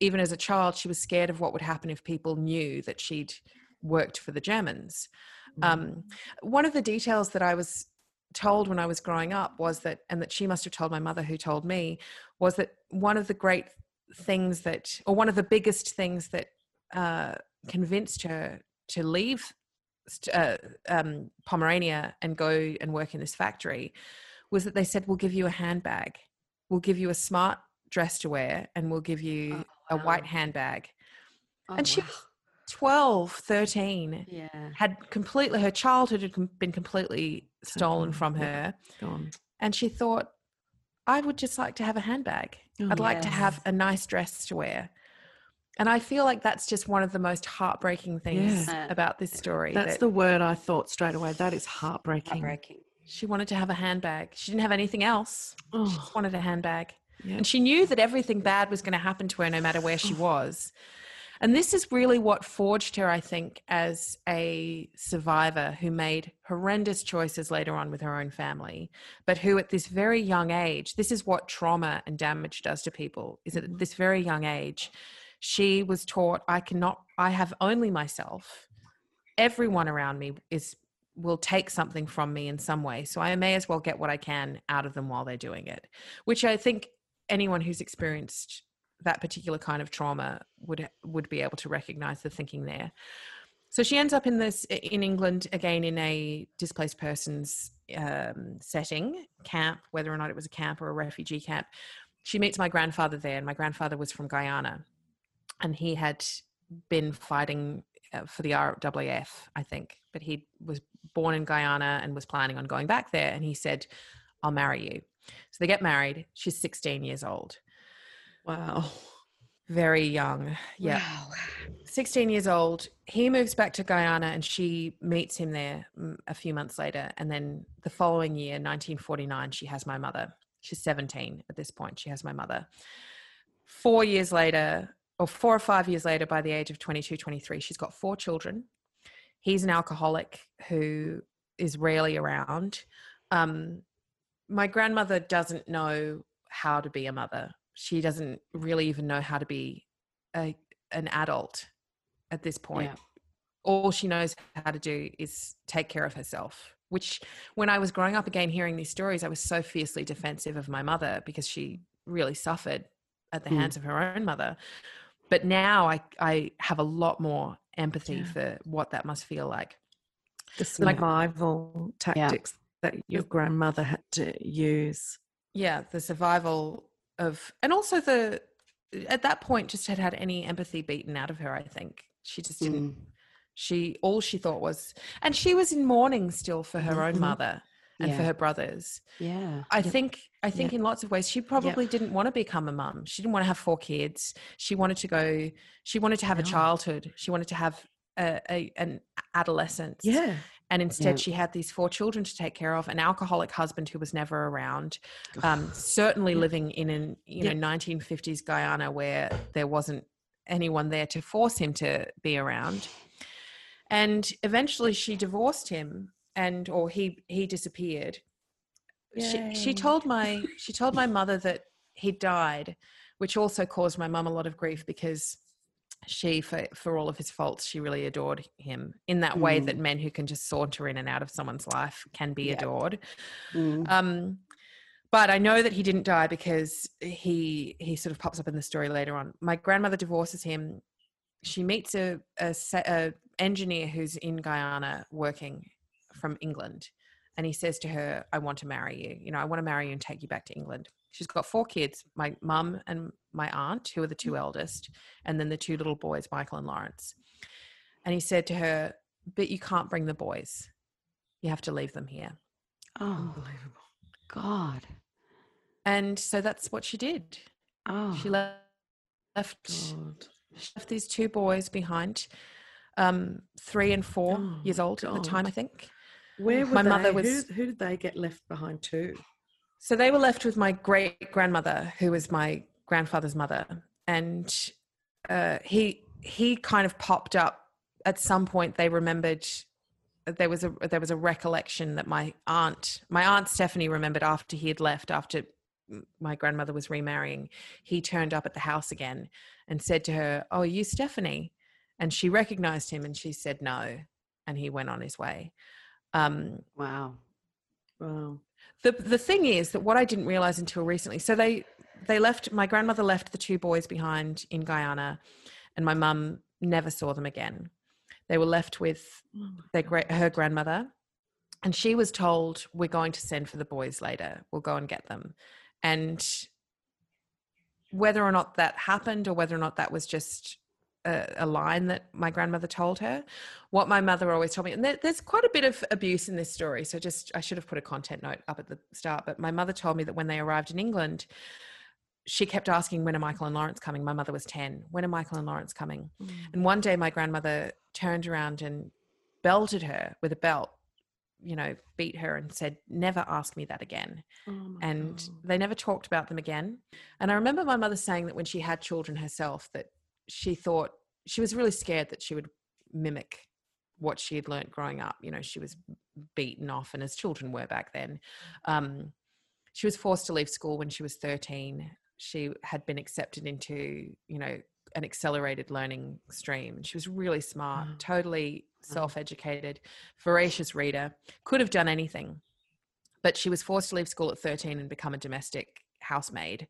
Even as a child, she was scared of what would happen if people knew that she'd worked for the Germans. Um, one of the details that I was told when I was growing up was that, and that she must have told my mother, who told me, was that one of the great things that, or one of the biggest things that uh, convinced her to leave uh, um, Pomerania and go and work in this factory was that they said, We'll give you a handbag, we'll give you a smart dress to wear, and we'll give you oh, a white handbag. Oh, and she wow. 12, 13 Yeah. had completely her childhood had been completely stolen from her Gone. and she thought i would just like to have a handbag oh, i'd like to have a nice dress to wear and i feel like that's just one of the most heartbreaking things Yeah. about this story That's that the word I thought straight away. That is heartbreaking. Heartbreaking. She wanted to have a handbag she didn't have anything else she Oh, just wanted a handbag yeah. and she knew that everything bad was going to happen to her no matter where she was. And this is really what forged her, I think, as a survivor who made horrendous choices later on with her own family, but who at this very young age, this is what trauma and damage does to people, is that at mm-hmm. this very young age, she was taught, I cannot, I have only myself. Everyone around me is will take something from me in some way. So I may as well get what I can out of them while they're doing it, which I think anyone who's experienced that particular kind of trauma would would be able to recognize the thinking there. So she ends up in this in England again in a displaced persons um, setting camp, whether or not it was a camp or a refugee camp. She meets my grandfather there, and my grandfather was from Guyana, and he had been fighting uh, for the RAF, I think, but he was born in Guyana and was planning on going back there. And he said, "I'll marry you." So they get married. She's 16 years old. wow. very young. Yeah. Wow. 16 years old. He moves back to Guyana and she meets him there mm, a few months later. And then the following year, 1949, she has my mother. She's 17 at this point. She has my mother. Four years later, or four or five years later, by the age of 22, 23, she's got four children. He's an alcoholic who is rarely around. Um, my grandmother doesn't know how to be a mother. She doesn't really even know how to be a, an adult at this point. Yeah. All she knows how to do is take care of herself. Which, when I was growing up again, hearing these stories, I was so fiercely defensive of my mother because she really suffered at the Mm. hands of her own mother. But now I, I have a lot more empathy Yeah. for what that must feel like. The Like- survival tactics that your grandmother had to use. yeah the survival of and also the at that point just had had any empathy beaten out of her i think she just didn't Mm. she all she thought was and she was in mourning still for her own Mhm. mother and for her brothers. Yeah. i think i think in lots of ways she probably didn't want to become a mum. She didn't want to have four kids. She wanted to go she wanted to have a childhood. She wanted to have a, a an adolescence. Yeah. and instead Yeah. she had these four children to take care of an alcoholic husband who was never around. Um, certainly Yeah. living in an you Yeah. know 1950s guyana where there wasn't anyone there to force him to be around. And eventually she divorced him and or he he disappeared. She, she told my she told my mother that he died which also caused my mum a lot of grief because she for for all of his faults she really adored him in that way that men who can just saunter in and out of someone's life can be Yeah. adored. Mm. um but i know that he didn't die because he he sort of pops up in the story later on. My grandmother divorces him. She meets a a, a engineer who's in guyana working from england and he says to her i want to marry you. You know i want to marry you and take you back to england. She's got four kids my mum and my aunt who are the two eldest and then the two little boys michael and lawrence. And he said to her but you can't bring the boys. You have to leave them here. Oh Unbelievable. God. and so that's what she did. Oh. she left left, she left these two boys behind um three and four Oh, years old at the time i think Where were My they? mother who, was- who did they get left behind too? so they were left with my great grandmother who was my grandfather's mother and uh he he kind of popped up at some point they remembered there was a there was a recollection that my aunt my aunt stephanie remembered after he had left after my grandmother was remarrying he turned up at the house again and said to her oh are you stephanie and she recognized him and she said no and he went on his way um Wow. Wow. the the thing is that what I didn't realize until recently. So they they left. My grandmother left the two boys behind in Guyana, and my mum never saw them again. They were left with Oh their great her grandmother, and she was told, "We're going to send for the boys later. We'll go and get them." And whether or not that happened, or whether or not that was just a, a line that my grandmother told her, what my mother always told me, and there, there's quite a bit of abuse in this story. So just I should have put a content note up at the start, but my mother told me that when they arrived in England. She kept asking, When are Michael and Lawrence coming? My mother was 10. When are Michael and Lawrence coming? Mm. And one day my grandmother turned around and belted her with a belt, you know, beat her and said, Never ask me that again. Oh And God. they never talked about them again. And I remember my mother saying that when she had children herself, that she thought she was really scared that she would mimic what she had learnt growing up. You know, she was beaten often, as children were back then. Um, she was forced to leave school when she was 13. She had been accepted into, you know, an accelerated learning stream. She was really smart, Wow. totally Wow. self educated, voracious reader, could have done anything. But she was forced to leave school at 13 and become a domestic housemaid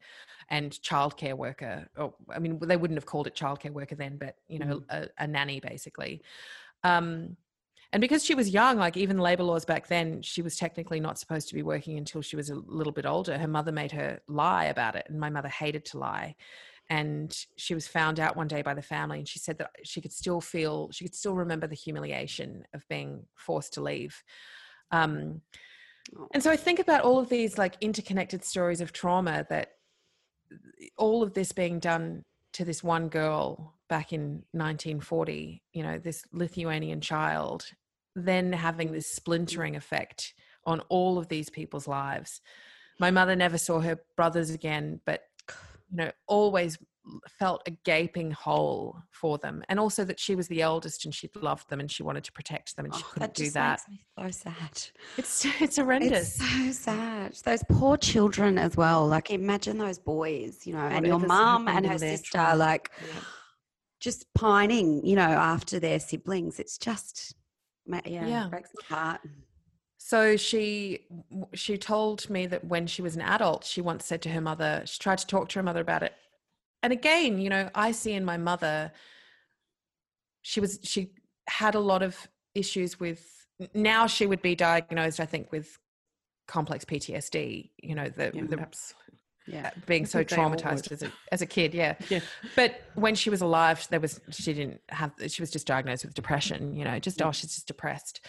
and childcare worker. Or, I mean, they wouldn't have called it childcare worker then, but, you know, a, a nanny basically. Um, and because she was young, like even labor laws back then, she was technically not supposed to be working until she was a little bit older. Her mother made her lie about it, and my mother hated to lie. And she was found out one day by the family, and she said that she could still feel, she could still remember the humiliation of being forced to leave. Um, and so I think about all of these like interconnected stories of trauma that all of this being done to this one girl back in 1940, you know, this Lithuanian child, then having this splintering effect on all of these people's lives. My mother never saw her brothers again, but you know, always felt a gaping hole for them and also that she was the eldest and she loved them and she wanted to protect them and she Oh, couldn't do that makes me so sad. it's *laughs* it's horrendous It's so sad. Those poor children as well. Like imagine those boys, you know, and your Whatever's mum and her sister, trauma. like Yeah. just pining, you know, after their siblings. It's just, yeah, Yeah. breaks my heart. so she she told me that when she was an adult she once said to her mother she tried to talk to her mother about it and again you know i see in my mother she was she had a lot of issues with now she would be diagnosed i think with complex ptsd you know the, Yeah, the. Yeah. being so think they all traumatized as a as a kid yeah Yeah. but when she was alive there was she didn't have she was just diagnosed with depression you know just oh she's just depressed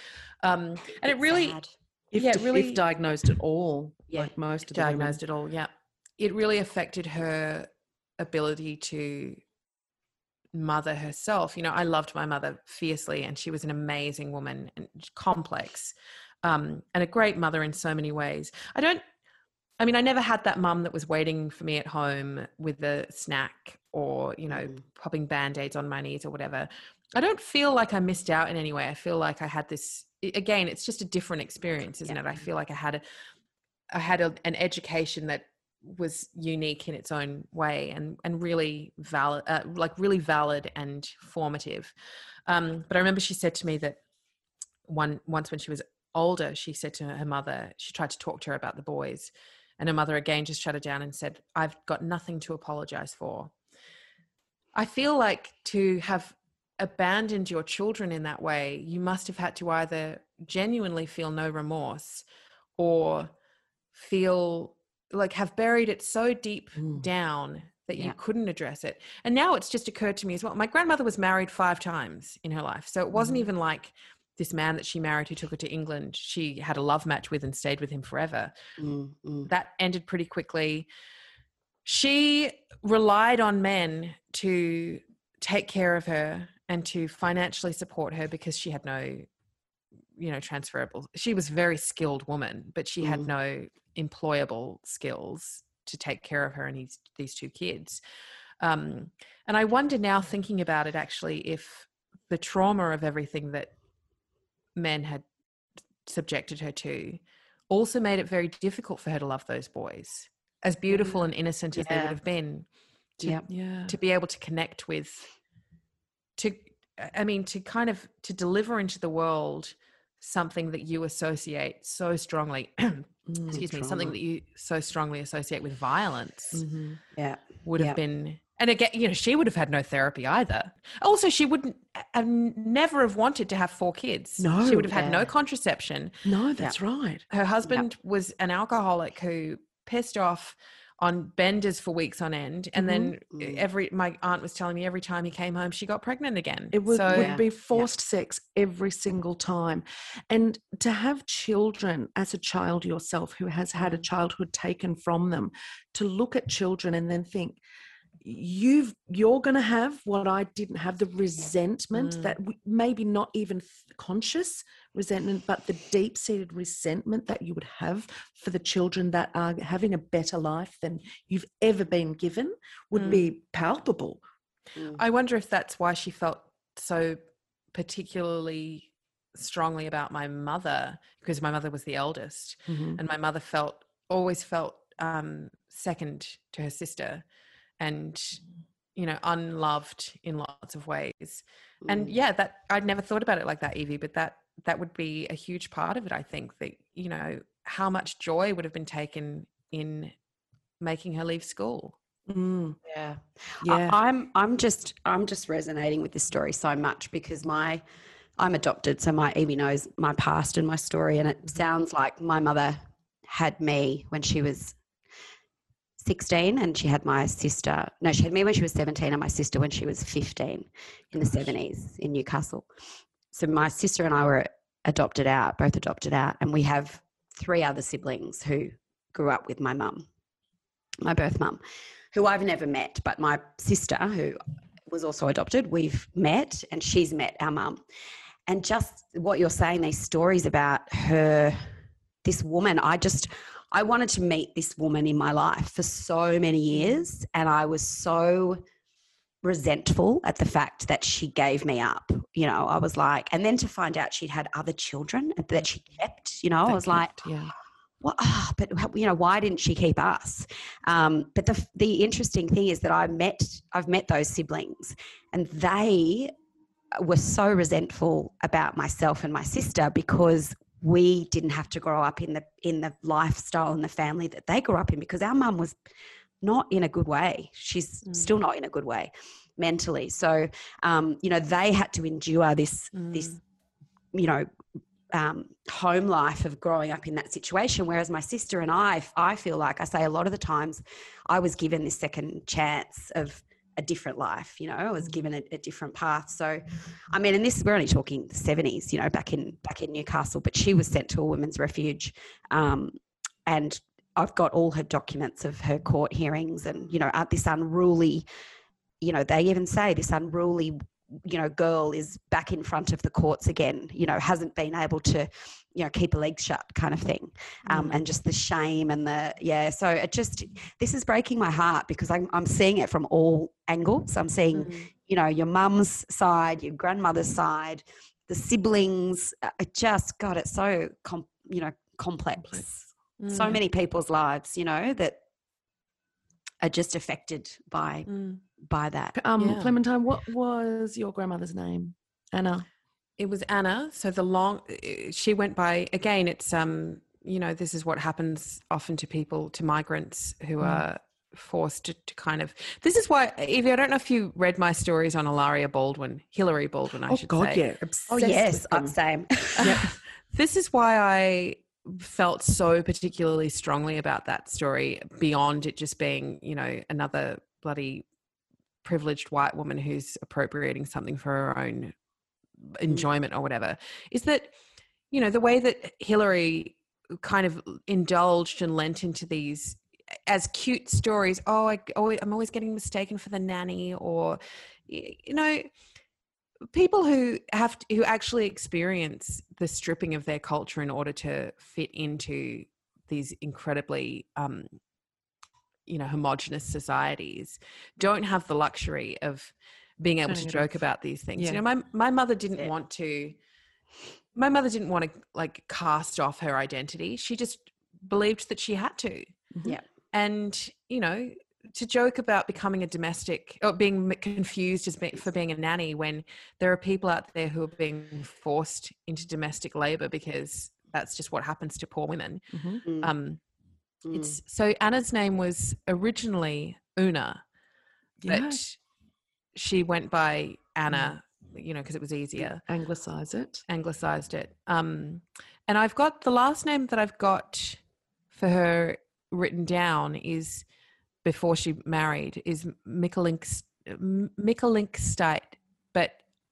um and it really sad. If, Yeah, really- if diagnosed at all, Yeah. like most of the diagnosed at all yeah it really affected her ability to mother herself you know i loved my mother fiercely and she was an amazing woman and complex um, and a great mother in so many ways. I don't i mean i never had that mum that was waiting for me at home with a snack or you know Mm. popping band-aids on my knees or whatever. I don't feel like i missed out in any way. I feel like i had this again it's just a different experience isn't Yeah. it? I feel like i had a i had a, an education that was unique in its own way and and really valid uh, like really valid and formative. Um but i remember she said to me that one once when she was older she said to her mother she tried to talk to her about the boys and her mother again just shut her down and said i've got nothing to apologize for. I feel like to have abandoned your children in that way you must have had to either genuinely feel no remorse or feel like have buried it so deep Mm. down that you couldn't address it. And now it's just occurred to me as well. My grandmother was married five times in her life. So it wasn't Mhm. even like this man that she married who took her to England, she had a love match with and stayed with him forever. Mm, mm. That ended pretty quickly. She relied on men to take care of her and to financially support her because she had no you know transferable she was a very skilled woman but she had Mm. no employable skills to take care of her and these these two kids um, and i wonder now thinking about it actually if the trauma of everything that men had subjected her to also made it very difficult for her to love those boys as beautiful and innocent as they would have been to, Yep. Yeah. to be able to connect with to i mean to kind of to deliver into the world something that you associate so strongly *clears throat* Mm, excuse me something that you so strongly associate with violence Mhm. Yeah. would have Yep. been and again you know she would have had no therapy either also she wouldn't have never have wanted to have four kids No she would have had no contraception No, that's right. her husband was an alcoholic who pissed off on benders for weeks on end and then Mhm. every my aunt was telling me every time he came home she got pregnant again It would, so would Yeah. be forced sex every single time. And to have children as a child yourself who has had a childhood taken from them, to look at children and then think, you've you're going to have what I didn't have the resentment Mm. that we, maybe not even conscious resentment but the deep seated resentment that you would have for the children that are having a better life than you've ever been given would Mm. be palpable Mm. i wonder if that's why she felt so particularly strongly about my mother because my mother was the eldest Mhm. and my mother felt always felt um second to her sister and you know unloved in lots of ways. And Mm. yeah that i'd never thought about it like that evie but that that would be a huge part of it i think that you know how much joy would have been taken in making her leave school. Mm, Yeah. yeah. I, I'm I'm just I'm just resonating with this story so much because my I'm adopted, so my Evie knows my past and my story, and it sounds like my mother had me when she was 16, and she had my sister. No, she had me when she was 17, and my sister when she was 15 in the 70s in Newcastle. So my sister and I were adopted out, both adopted out, and we have three other siblings who grew up with my mum, my birth mum. who I've never met, but my sister, who was also adopted, we've met, and she's met our mum. And just what you're saying, these stories about her, this woman, I just, I wanted to meet this woman in my life for so many years. And I was so resentful at the fact that she gave me up. You know, I was like, and then to find out she'd had other children that she kept, you know, I was like, yeah. *gasps* what, ah, but you know, why didn't she keep us? Um, but the the interesting thing is that I met I've met those siblings, and they were so resentful about myself and my sister because we didn't have to grow up in the in the lifestyle and the family that they grew up in because our mum was not in a good way. She's mm. still not in a good way mentally. So, um, you know, they had to endure this mm. this you know um, home life of growing up in that situation. Whereas my sister and I, I feel like I say a lot of the times, I was given this second chance of a different life. You know, I was given a, a, different path. So, I mean, and this we're only talking the seventies. You know, back in back in Newcastle, but she was sent to a women's refuge, um, and I've got all her documents of her court hearings, and you know, at this unruly. You know, they even say this unruly you know girl is back in front of the courts again you know hasn't been able to you know keep a leg shut kind of thing um, mm. and just the shame and the yeah so it just this is breaking my heart because i'm, I'm seeing it from all angles i'm seeing mm. you know your mum's side your grandmother's side the siblings uh, it just got it so com- you know complex, complex. Mm. so many people's lives you know that are just affected by mm by that. Um, yeah. Clementine, what was your grandmother's name? Anna. It was Anna. So the long she went by again. It's um, you know, this is what happens often to people, to migrants who mm. are forced to, to, kind of. This is why, Evie. I don't know if you read my stories on Hilaria Baldwin, Hillary Baldwin. I oh, should God, say. yeah. Obsessed oh yes, I'm same. *laughs* This is why I felt so particularly strongly about that story beyond it just being, you know, another bloody privileged white woman who's appropriating something for her own mm. enjoyment or whatever is that you know the way that hillary kind of indulged and lent into these as cute stories oh I, oh i'm always getting mistaken for the nanny or you know people who have to, who actually experience the stripping of their culture in order to fit into these incredibly um, you know homogenous societies don't have the luxury of being able to joke about these things yeah. you know my my mother didn't yeah. want to my mother didn't want to like cast off her identity she just believed that she had to mm-hmm. yeah and you know to joke about becoming a domestic or being confused as being, for being a nanny when there are people out there who are being forced into domestic labor because that's just what happens to poor women mm-hmm. Mm. it's so Anna's name was originally Una, but yeah. she went by Anna, mm. you know, because it was easier. Anglicize it. Anglicized it. Um, and I've got the last name that I've got for her written down is before she married is Mickelink State, but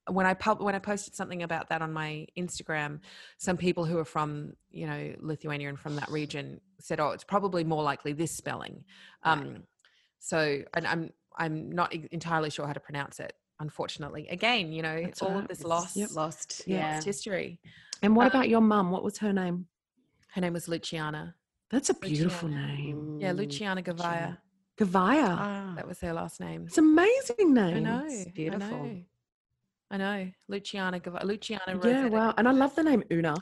when I pub- when I posted something about that on my Instagram, some people who are from you know Lithuania and from that region said, "Oh, it's probably more likely this spelling." Um, so, and I'm I'm not entirely sure how to pronounce it. Unfortunately, again, you know, That's all right. of this lost, yep. lost, yeah, lost history. And what um, about your mum? What was her name? Her name was Luciana. That's a beautiful Luciana. name. Yeah, Luciana Gavaya. Gavaya. Ah. That was her last name. It's an amazing name. I know. It's beautiful. I know. I know. Luciana Luciana Yeah, wow. And I love the name Una.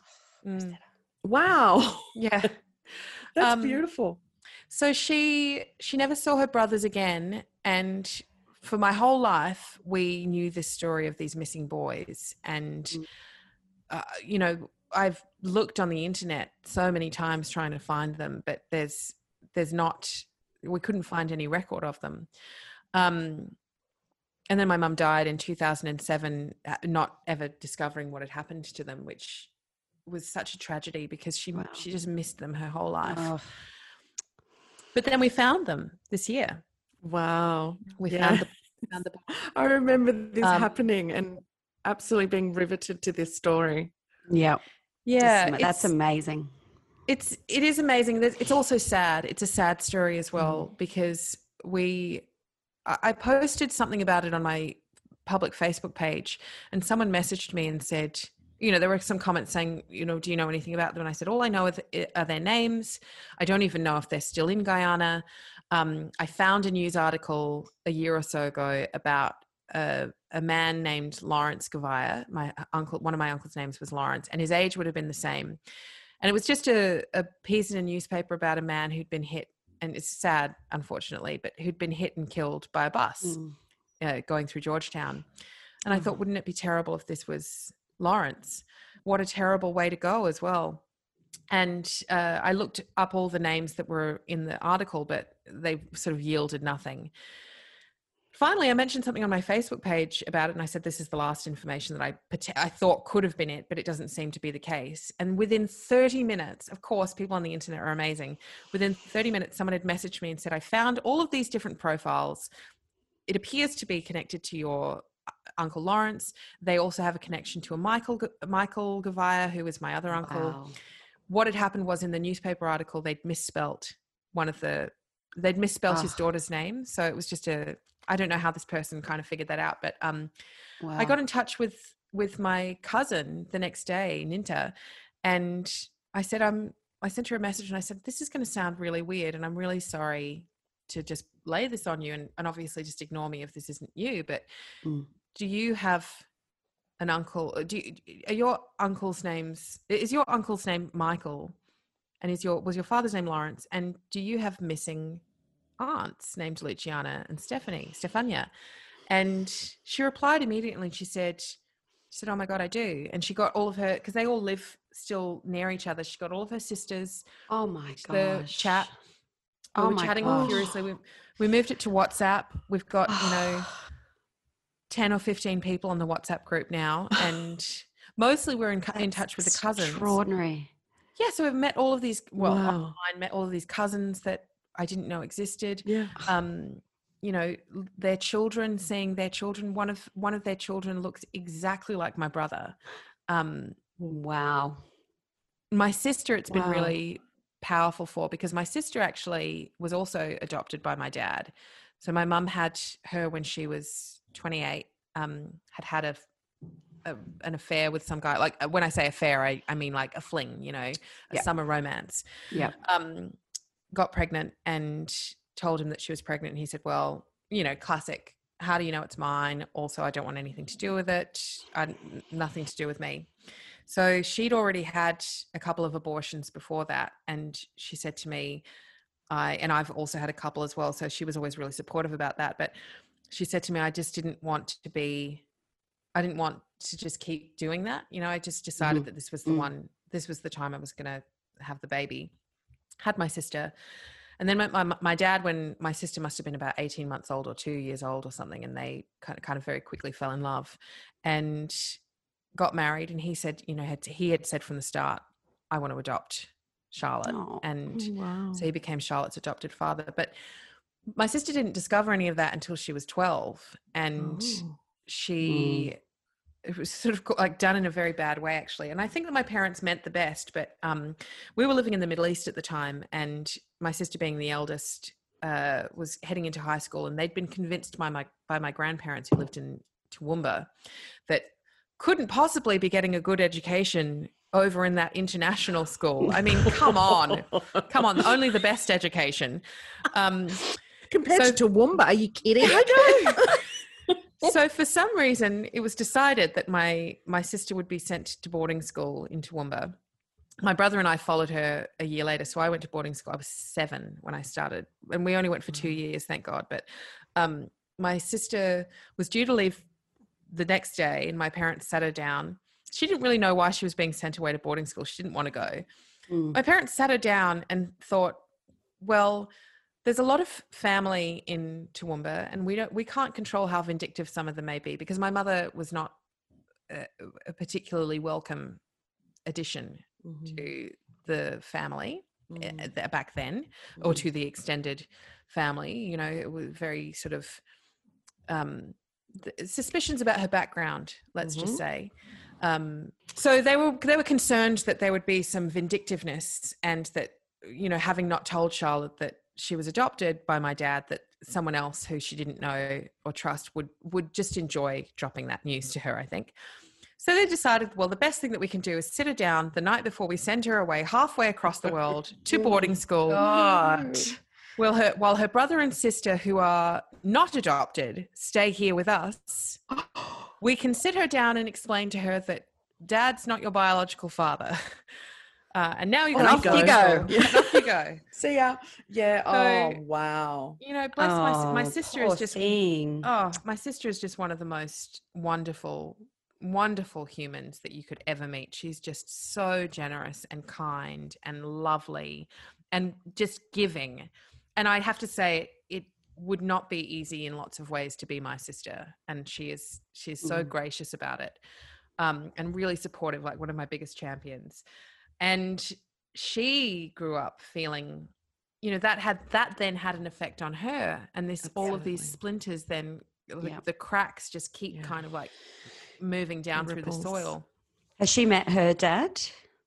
Mm. Wow. Yeah. *laughs* That's um, beautiful. So she she never saw her brothers again and for my whole life we knew this story of these missing boys and mm. uh, you know I've looked on the internet so many times trying to find them but there's there's not we couldn't find any record of them. Um, and then my mum died in 2007 uh, not ever discovering what had happened to them which was such a tragedy because she wow. she just missed them her whole life oh. but then we found them this year wow we yeah. found, the, *laughs* found the i remember this um, happening and absolutely being riveted to this story yeah yeah that's amazing it's it is amazing it's also sad it's a sad story as well mm. because we I posted something about it on my public Facebook page, and someone messaged me and said, you know, there were some comments saying, you know, do you know anything about them? And I said, all I know are, are their names. I don't even know if they're still in Guyana. Um, I found a news article a year or so ago about a, a man named Lawrence Gavaya. My uncle, one of my uncle's names was Lawrence, and his age would have been the same. And it was just a, a piece in a newspaper about a man who'd been hit, and it's sad, unfortunately, but who'd been hit and killed by a bus Mm. uh, going through Georgetown. And I thought, wouldn't it be terrible if this was Lawrence? What a terrible way to go, as well. And uh, I looked up all the names that were in the article, but they sort of yielded nothing. Finally, I mentioned something on my Facebook page about it, and I said, "This is the last information that I I thought could have been it, but it doesn't seem to be the case." And within 30 minutes, of course, people on the internet are amazing. Within 30 minutes, someone had messaged me and said, "I found all of these different profiles. It appears to be connected to your uh, uncle Lawrence. They also have a connection to a Michael Michael Gavaya, who is my other uncle." Wow. what had happened was in the newspaper article they'd misspelt one of the they'd misspelt his Ah. daughter's name so it was just a i don't know how this person kind of figured that out but um Wow. i got in touch with with my cousin the next day ninta and i said um i sent her a message and i said this is going to sound really weird and i'm really sorry to just lay this on you and, and obviously just ignore me if this isn't you but Mm. do you have an uncle uh, do you, are your uncle's names is your uncle's name michael and is your was your father's name lawrence and do you have missing aunts named luciana and stephanie stefania and she replied immediately and she said she said oh my god i do and she got all of her because they all live still near each other she got all of her sisters oh my God. the chat we Oh were my chatting gosh. furiously we, we moved it to whatsapp we've got you know *sighs* 10 or 15 people on the WhatsApp group now, *sighs* and mostly we're in, in touch with the cousins. Extraordinary. Yeah, so we've met all of these, well, Wow. online, met all of these cousins that I didn't know existed. Yeah. Um, you know, their children, seeing their children, one of one of their children looks exactly like my brother. Um, Wow. my sister it's been really powerful for because my sister actually was also adopted by my dad so my mum had her when she was 28 um had had a, a an affair with some guy like uh, when i say affair i, I mean like a fling you know a Yeah. summer romance Yeah. um got pregnant and told him that she was pregnant and he said well you know classic how do you know it's mine? Also i don't want anything to do with it I, nothing to do with me. So she'd already had a couple of abortions before that and she said to me i and i've also had a couple as well so she was always really supportive about that but she said to me i just didn't want to be i didn't want to just keep doing that you know i just decided that this was the Mm. one this was the time i was going to have the baby had my sister and then my, my, my dad when my sister must have been about 18 months old or two years old or something and they kind of, kind of very quickly fell in love and got married and he said you know had he had said from the start i want to adopt charlotte Oh. and oh, Wow. so he became charlotte's adopted father but my sister didn't discover any of that until she was 12 and Oh. she mm. It was sort of like done in a very bad way actually. And i think that my parents meant the best but um we were living in the middle east at the time and my sister being the eldest uh was heading into high school and they'd been convinced by my by my grandparents who lived in Toowoomba that couldn't possibly be getting a good education over in that international school. I mean come on. Come on only the best education. Um Compared So- to Toowoomba, are you kidding? So for some reason it was decided that my my sister would be sent to boarding school in Toowoomba. My brother and I followed her a year later. So I went to boarding school. I was seven when I started, and we only went for two years, thank God. But um, my sister was due to leave the next day, and my parents sat her down. She didn't really know why she was being sent away to boarding school. She didn't want to go. Mm. My parents sat her down and thought, well, there's a lot of family in Toowoomba, and we don't we can't control how vindictive some of them may be because my mother was not a, a particularly welcome addition Mm-hmm. to the family uh, Mm. th- back then, or to the extended family. You know, it was very sort of um, suspicions about her background. Let's just Mhm. say. Um, so they were they were concerned that there would be some vindictiveness and that you know having not told Charlotte that she was adopted by my dad that mm. someone else who she didn't know or trust would would just enjoy dropping that news to her i think so they decided well the best thing that we can do is sit her down the night before we send her away halfway across the world *laughs* to boarding school God. Will her, while her brother and sister, who are not adopted, stay here with us, *gasps* we can sit her down and explain to her that dad's not your biological father. *laughs* Uh, and now you And can off you go. go. *laughs* And off you go. See ya. Yeah. So- oh, wow. You know, bless my, my Oh, sister is just thing. Oh, my sister is just one of the most wonderful, wonderful humans that you could ever meet. She's just so generous and kind and lovely and just giving. And I have to say, it would not be easy in lots of ways to be my sister. And she is she's so Mm. gracious about it. Um, and really supportive, like one of my biggest champions. And she grew up feeling you know that had that then had an effect on her and this all of these splinters then like, Yeah. the cracks just keep Yeah. kind of like moving down through the soil Has she met her dad?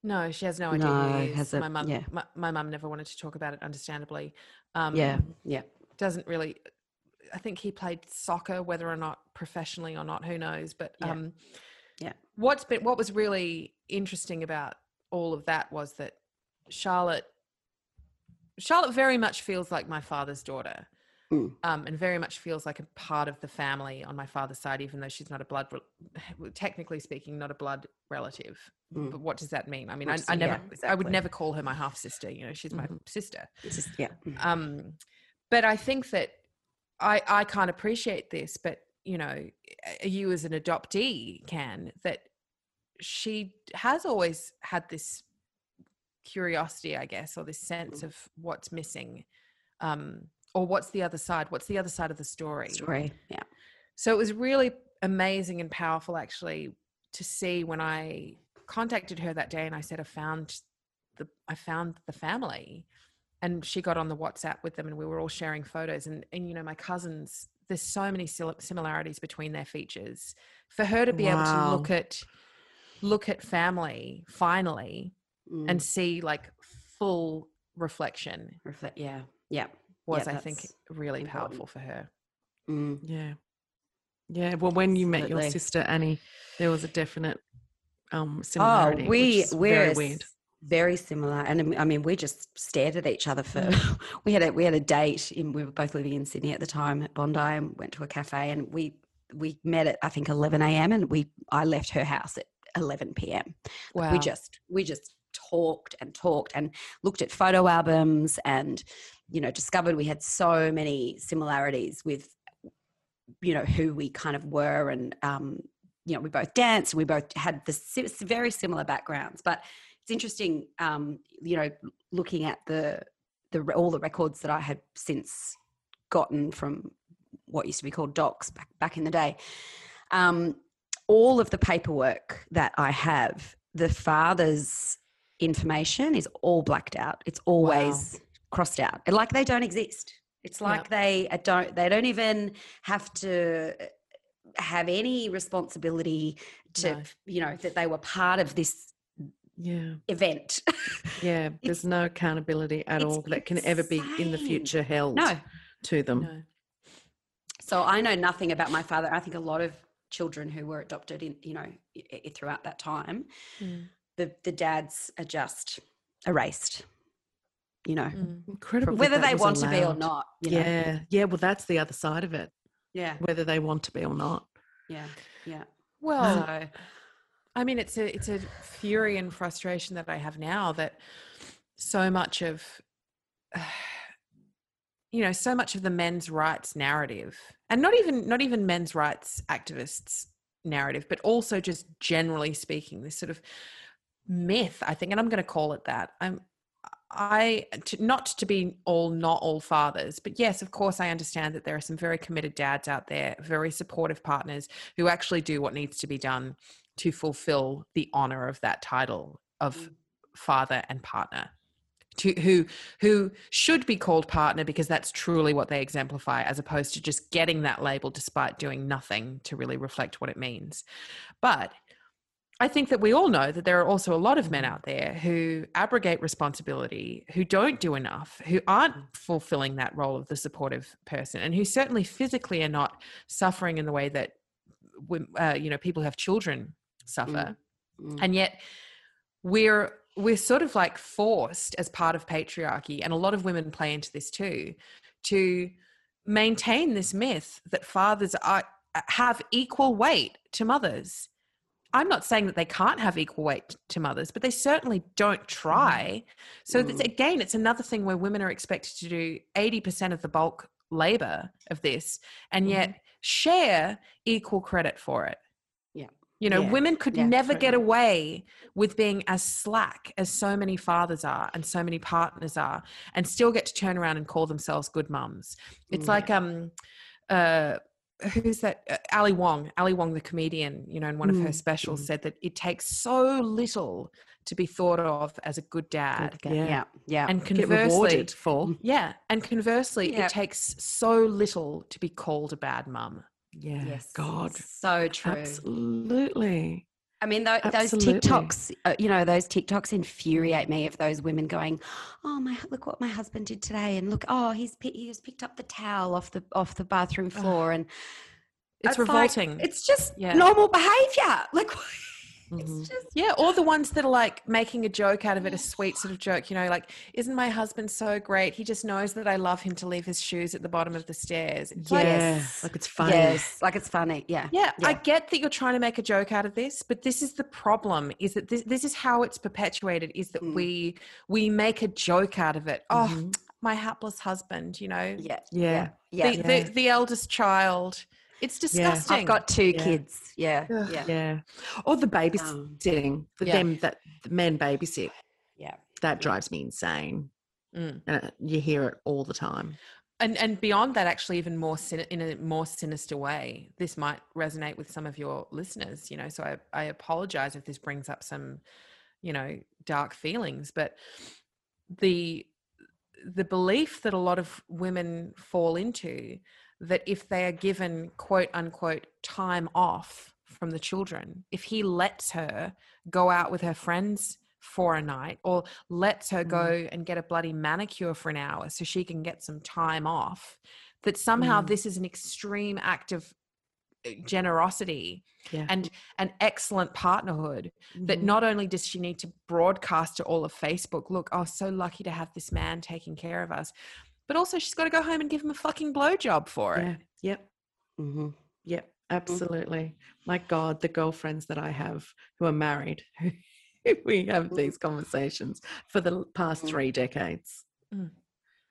no she has no idea No, who he is. has it- my mum yeah. my, my mum never wanted to talk about it understandably um yeah, yeah. doesn't really i think he played soccer whether or not professionally or not who knows but Yeah. um Yeah. what's been what was really interesting about all of that was that charlotte charlotte very much feels like my father's daughter Mm. um, and very much feels like a part of the family on my father's side even though she's not a blood *laughs* technically speaking not a blood relative Mm. but what does that mean i mean I, I yeah, never i would never call her my half sister you know she's my Mhm. sister just, yeah. mm. um but i think that i i can't appreciate this but you know you as an adoptee can that she has always had this curiosity i guess or this sense of what's missing um or what's the other side what's the other side of the story Story. Yeah. so it was really amazing and powerful actually to see when I contacted her that day and I said I found the I found the family and she got on the WhatsApp with them and we were all sharing photos and and you know my cousins there's so many similarities between their features for her to be able to look at look at family finally Mm. and see like full reflection reflect. Yeah. Yeah. was Yeah, I think really important. powerful for her. Mm. Yeah. Yeah. Well, when you met your sister Annie, there was a definite um similarity. Oh, we is we're very s- weird. Very similar, and um, I mean, we just stared at each other for. *laughs* we had a we had a date. In, we were both living in Sydney at the time at Bondi, and went to a cafe, and we we met at I think eleven a.m. and we I left her house at eleven p.m. Wow. We just we just talked and talked and looked at photo albums and you know discovered we had so many similarities with you know who we kind of were and um you know we both danced we both had the very similar backgrounds but it's interesting um you know looking at the the all the records that i had since gotten from what used to be called DOCS back, back in the day um all of the paperwork that i have the father's information is all blacked out it's always crossed out like they don't exist it's Yeah. like they don't they don't even have to uh, have any responsibility to No. you know that they were part of this Yeah. event Yeah. *laughs* There's no accountability at it's all that can ever be in the future held no to them. No. so i know nothing about my father i think a lot of children who were adopted in you know i- i- throughout that time Mm. the the dads are just erased you know Mm. Incredible. whether that they was want to be or not you know? Yeah. Yeah. Well, that's the other side of it. yeah Whether they want to be or not. yeah yeah Well, so I mean, it's a it's a fury and frustration that I have now that so much of *sighs* you know so much of the men's rights narrative and not even not even men's rights activists narrative but also just generally speaking this sort of myth i think and i'm going to call it that i'm i to, not to be all not all fathers but yes of course i understand that there are some very committed dads out there very supportive partners who actually do what needs to be done to fulfill the honor of that title of Mm. father and partner to who who should be called partner because that's truly what they exemplify as opposed to just getting that label despite doing nothing to really reflect what it means. But I think that we all know that there are also a lot of men out there who abrogate responsibility, who don't do enough, who aren't fulfilling that role of the supportive person, and who certainly physically are not suffering in the way that uh, you know people who have children suffer, Mm. and yet we're we're sort of like forced as part of patriarchy, and a lot of women play into this too, to maintain this myth that fathers are uh, have equal weight to mothers. I'm not saying that they can't have equal weight to mothers, but they certainly don't try. Mm-hmm. So Mm. again, it's another thing where women are expected to do 80% of the bulk labor of this and yet mm-hmm. share equal credit for it. Yeah. You know, Yeah. women could Yeah, never get away with being as slack as so many fathers are and so many partners are and still get to turn around and call themselves good mums. It's Mm. like um uh who's that uh, Ali Wong, Ali Wong the comedian, you know, in one of her Mm, specials mm. said that it takes so little to be thought of as a good dad. Yeah, Yeah. yeah, yeah. And conversely, for. yeah, and conversely, Yeah. it takes so little to be called a bad mum. Yeah. yes, God. so true. Absolutely. I mean, tho- those. TikToks, uh, you know, those TikToks infuriate me of those women going, "Oh my, look what my husband did today," and look, oh, he's pi- he just picked up the towel off the off the bathroom floor, and It's, like, revolting. it's just Yeah. normal behavior. Like, *laughs* Mhm. just Yeah, or the ones that are like making a joke out of it, a sweet sort of joke, you know, like, isn't my husband so great? He just knows that I love him to leave his shoes at the bottom of the stairs. It's. Yes. Like it's funny. yes, like it's funny. Yeah, yeah, I get that you're trying to make a joke out of this, but this is the problem is that this, this is how it's perpetuated is that Mm. we we make a joke out of it. Oh, Mhm. my hapless husband, you know, yeah, Yeah. yeah. the, yeah. the, the eldest child. It's disgusting. I've got two Yeah. kids. Yeah, yeah, Yeah. Or the Um, babysitting. For Yeah. them that the men babysit. yeah. That drives me insane. Mm. Uh, you hear it all the time. and and beyond that actually even more sin- in a more sinister way this might resonate with some of your listeners you know so I, I apologize if this brings up some you know dark feelings but the the belief that a lot of women fall into that if they are given quote unquote time off from the children if he lets her go out with her friends for a night or lets her go and get a bloody manicure for an hour so she can get some time off that somehow Mm. this is an extreme act of uh, generosity Yeah. and an excellent partnerhood that Mhm. not only does she need to broadcast to all of Facebook, look, i oh, so lucky to have this man taking care of us, but also she's got to go home and give him a fucking blowjob for it. Yeah. Yep. hmm Yep. Absolutely. My God, the girlfriends that I have who are married, *laughs* we have these conversations for the past Mhm. three decades.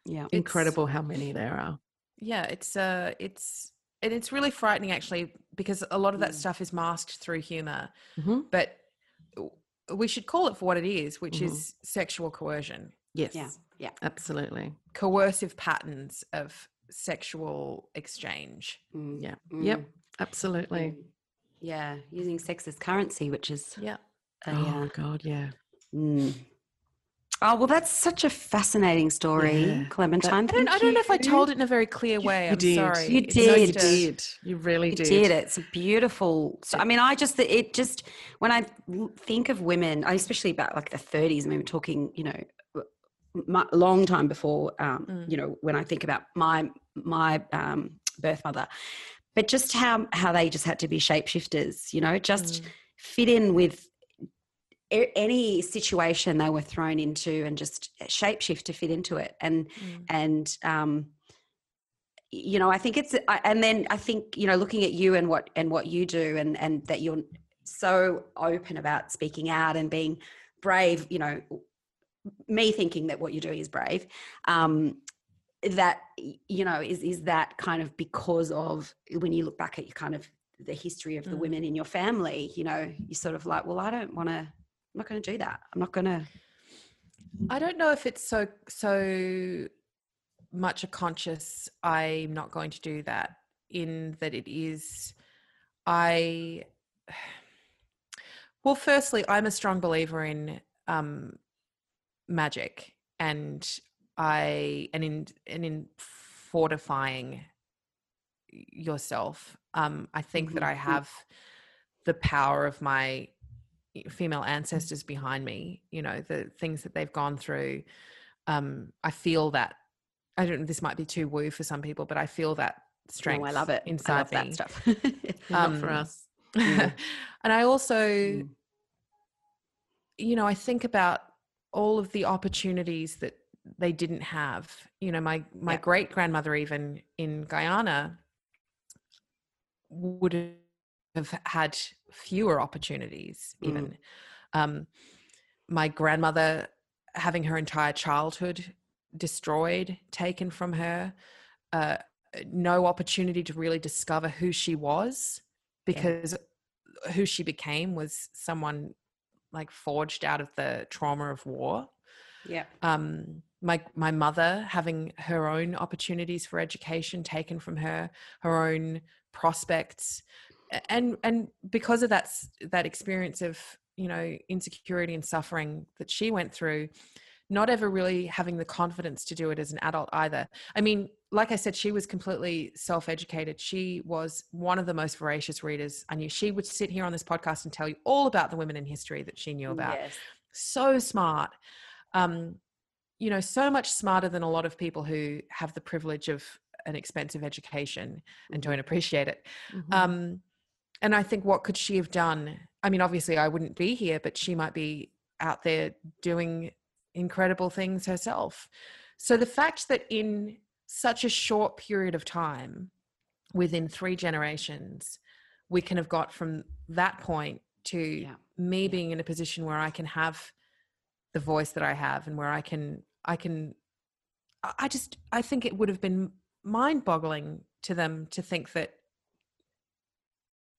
Yeah. Incredible how many there are. Yeah, it's uh, it's and it's really frightening actually because a lot of that Mm. stuff is masked through humor, Mhm. but we should call it for what it is, which Mhm. is sexual coercion, Yes. Yeah. Yeah. Absolutely. coercive patterns of sexual exchange. Mm, Yeah. mm, Yep. Absolutely. mm. Yeah, using sex as currency, which is Yeah. a, Oh uh, God, yeah. mm. Oh well, that's such a fascinating story, Yeah, Clementine. I don't, I don't know if I told it in a very clear way. You I'm did. sorry. You did. just You did. You really You did. did. It's beautiful. So, I mean, I just it just when I think of women, I especially about like the 30s. I mean, we're talking, you know, my, long time before, um, Mm. you know, when I think about my my um, birth mother, but just how how they just had to be shapeshifters. You know, just Mm. fit in with any situation they were thrown into and just shapeshift to fit into it and Mm. and um you know i think it's I- and then i think you know looking at you and what and what you do and and that you're so open about speaking out and being brave you know me thinking that what you're doing is brave um that you know is is that kind of because of when you look back at your kind of the history of the Mm. women in your family you know you're sort of like well i don't want to i'm not going to do that i'm not going to I don't know if it's so so much a conscious I'm not going to do that in that it is I *sighs* well firstly I'm a strong believer in um magic and I and in and in fortifying yourself um I think that Mhm. I have the power of my female ancestors behind me, you know, the things that they've gone through. Um, I feel that I don't know, this might be too woo for some people, but I feel that strength. Oh, I love it. inside I love me. that stuff. *laughs* Not for Um, us. *laughs* and I also, Mm. you know, I think about all of the opportunities that they didn't have. You know, my my Yeah. great grandmother, even in Guyana, would have had fewer opportunities. Mm. Even um, my grandmother having her entire childhood destroyed, taken from her. Uh, no opportunity to really discover who she was because who she became was someone like forged out of the trauma of war yeah. um my my mother having her own opportunities for education taken from her her own prospects and and because of that that experience of you know insecurity and suffering that she went through not ever really having the confidence to do it as an adult either. I mean like i said she was completely self-educated. She was one of the most voracious readers. I knew she would sit here on this podcast and tell you all about the women in history that she knew about. Yes. so smart. Um you know so much smarter than a lot of people who have the privilege of an expensive education and don't appreciate it. Mhm. um and i think what could she have done? I mean obviously i wouldn't be here but she might be out there doing incredible things herself so the fact that in such a short period of time within 3 generations we can have got from that point to Yeah. me being in a position where I can have the voice that I have and where I can I can I just I think it would have been mind-boggling to them to think that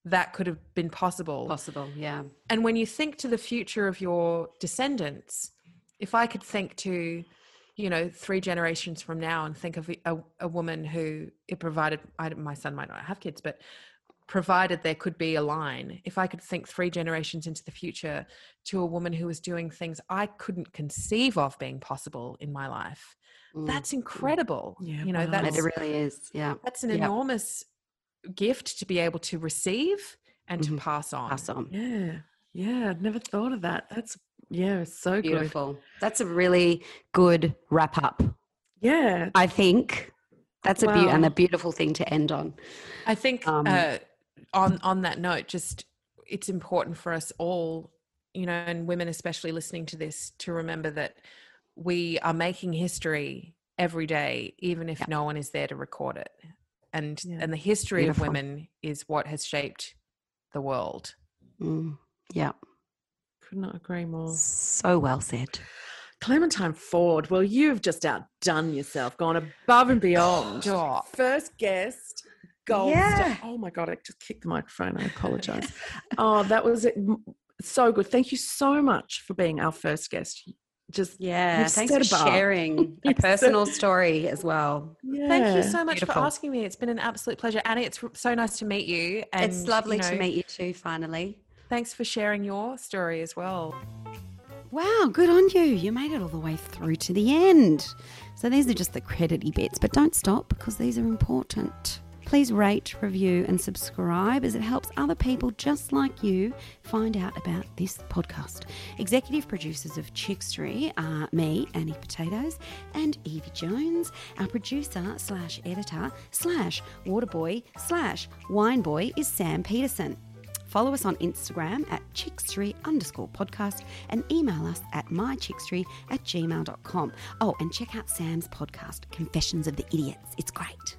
that could have been possible. Possible. Yeah. And when you think to the future of your descendants, if I could think to, you know, three generations from now and think of a, a, a woman who it provided, I, don't- my son might not have kids, but provided there could be a line, if I could think three generations into the future to a woman who was doing things I couldn't conceive of being possible in my life, Mm. that's incredible. Yeah, you know, wow. that's it really is. Yeah. that's an Yeah. enormous gift to be able to receive and Mhm. to pass on. Pass on. Yeah. Yeah. I'd never thought of that. That's, yeah, so good. Beautiful. That's a really good wrap up. Yeah. I think that's a beau- and a beautiful thing to end on. I think Um, uh, on on that note, just it's important for us all, you know, and women especially listening to this, to remember that we are making history every day, even if Yeah. no one is there to record it. And Yeah. and the history Beautiful. of women is what has shaped the world. Mm. Yeah. Could not agree more. So well said. Clementine Ford, well, you've just outdone yourself, gone above and beyond. Oh. First guest, gold Yeah. star. Oh my God, I just kicked the microphone. I apologize. oh, that was it. So good. Thank you so much for being our first guest. Just, Yeah. Thanks for sharing *laughs* a personal story as well. yeah. Thank you so much Beautiful. for asking me. It's been an absolute pleasure. Annie, it's so nice to meet you. And it's lovely you to meet you too, finally. Thanks for sharing your story as well. Wow, good on you. You made it all the way through to the end. So these are just the credity bits, but don't stop because these are important. Please rate, review, and subscribe as it helps other people just like you find out about this podcast. Executive producers of Chickstery are me, Annie Potatoes, and Evie Jones. Our producer slash editor slash waterboy slash wineboy is Sam Peterson. Follow us on Instagram at chickstree underscore podcast and email us at mychickstree at gmail.com. Oh, and check out Sam's podcast, Confessions of the Idiots. It's great.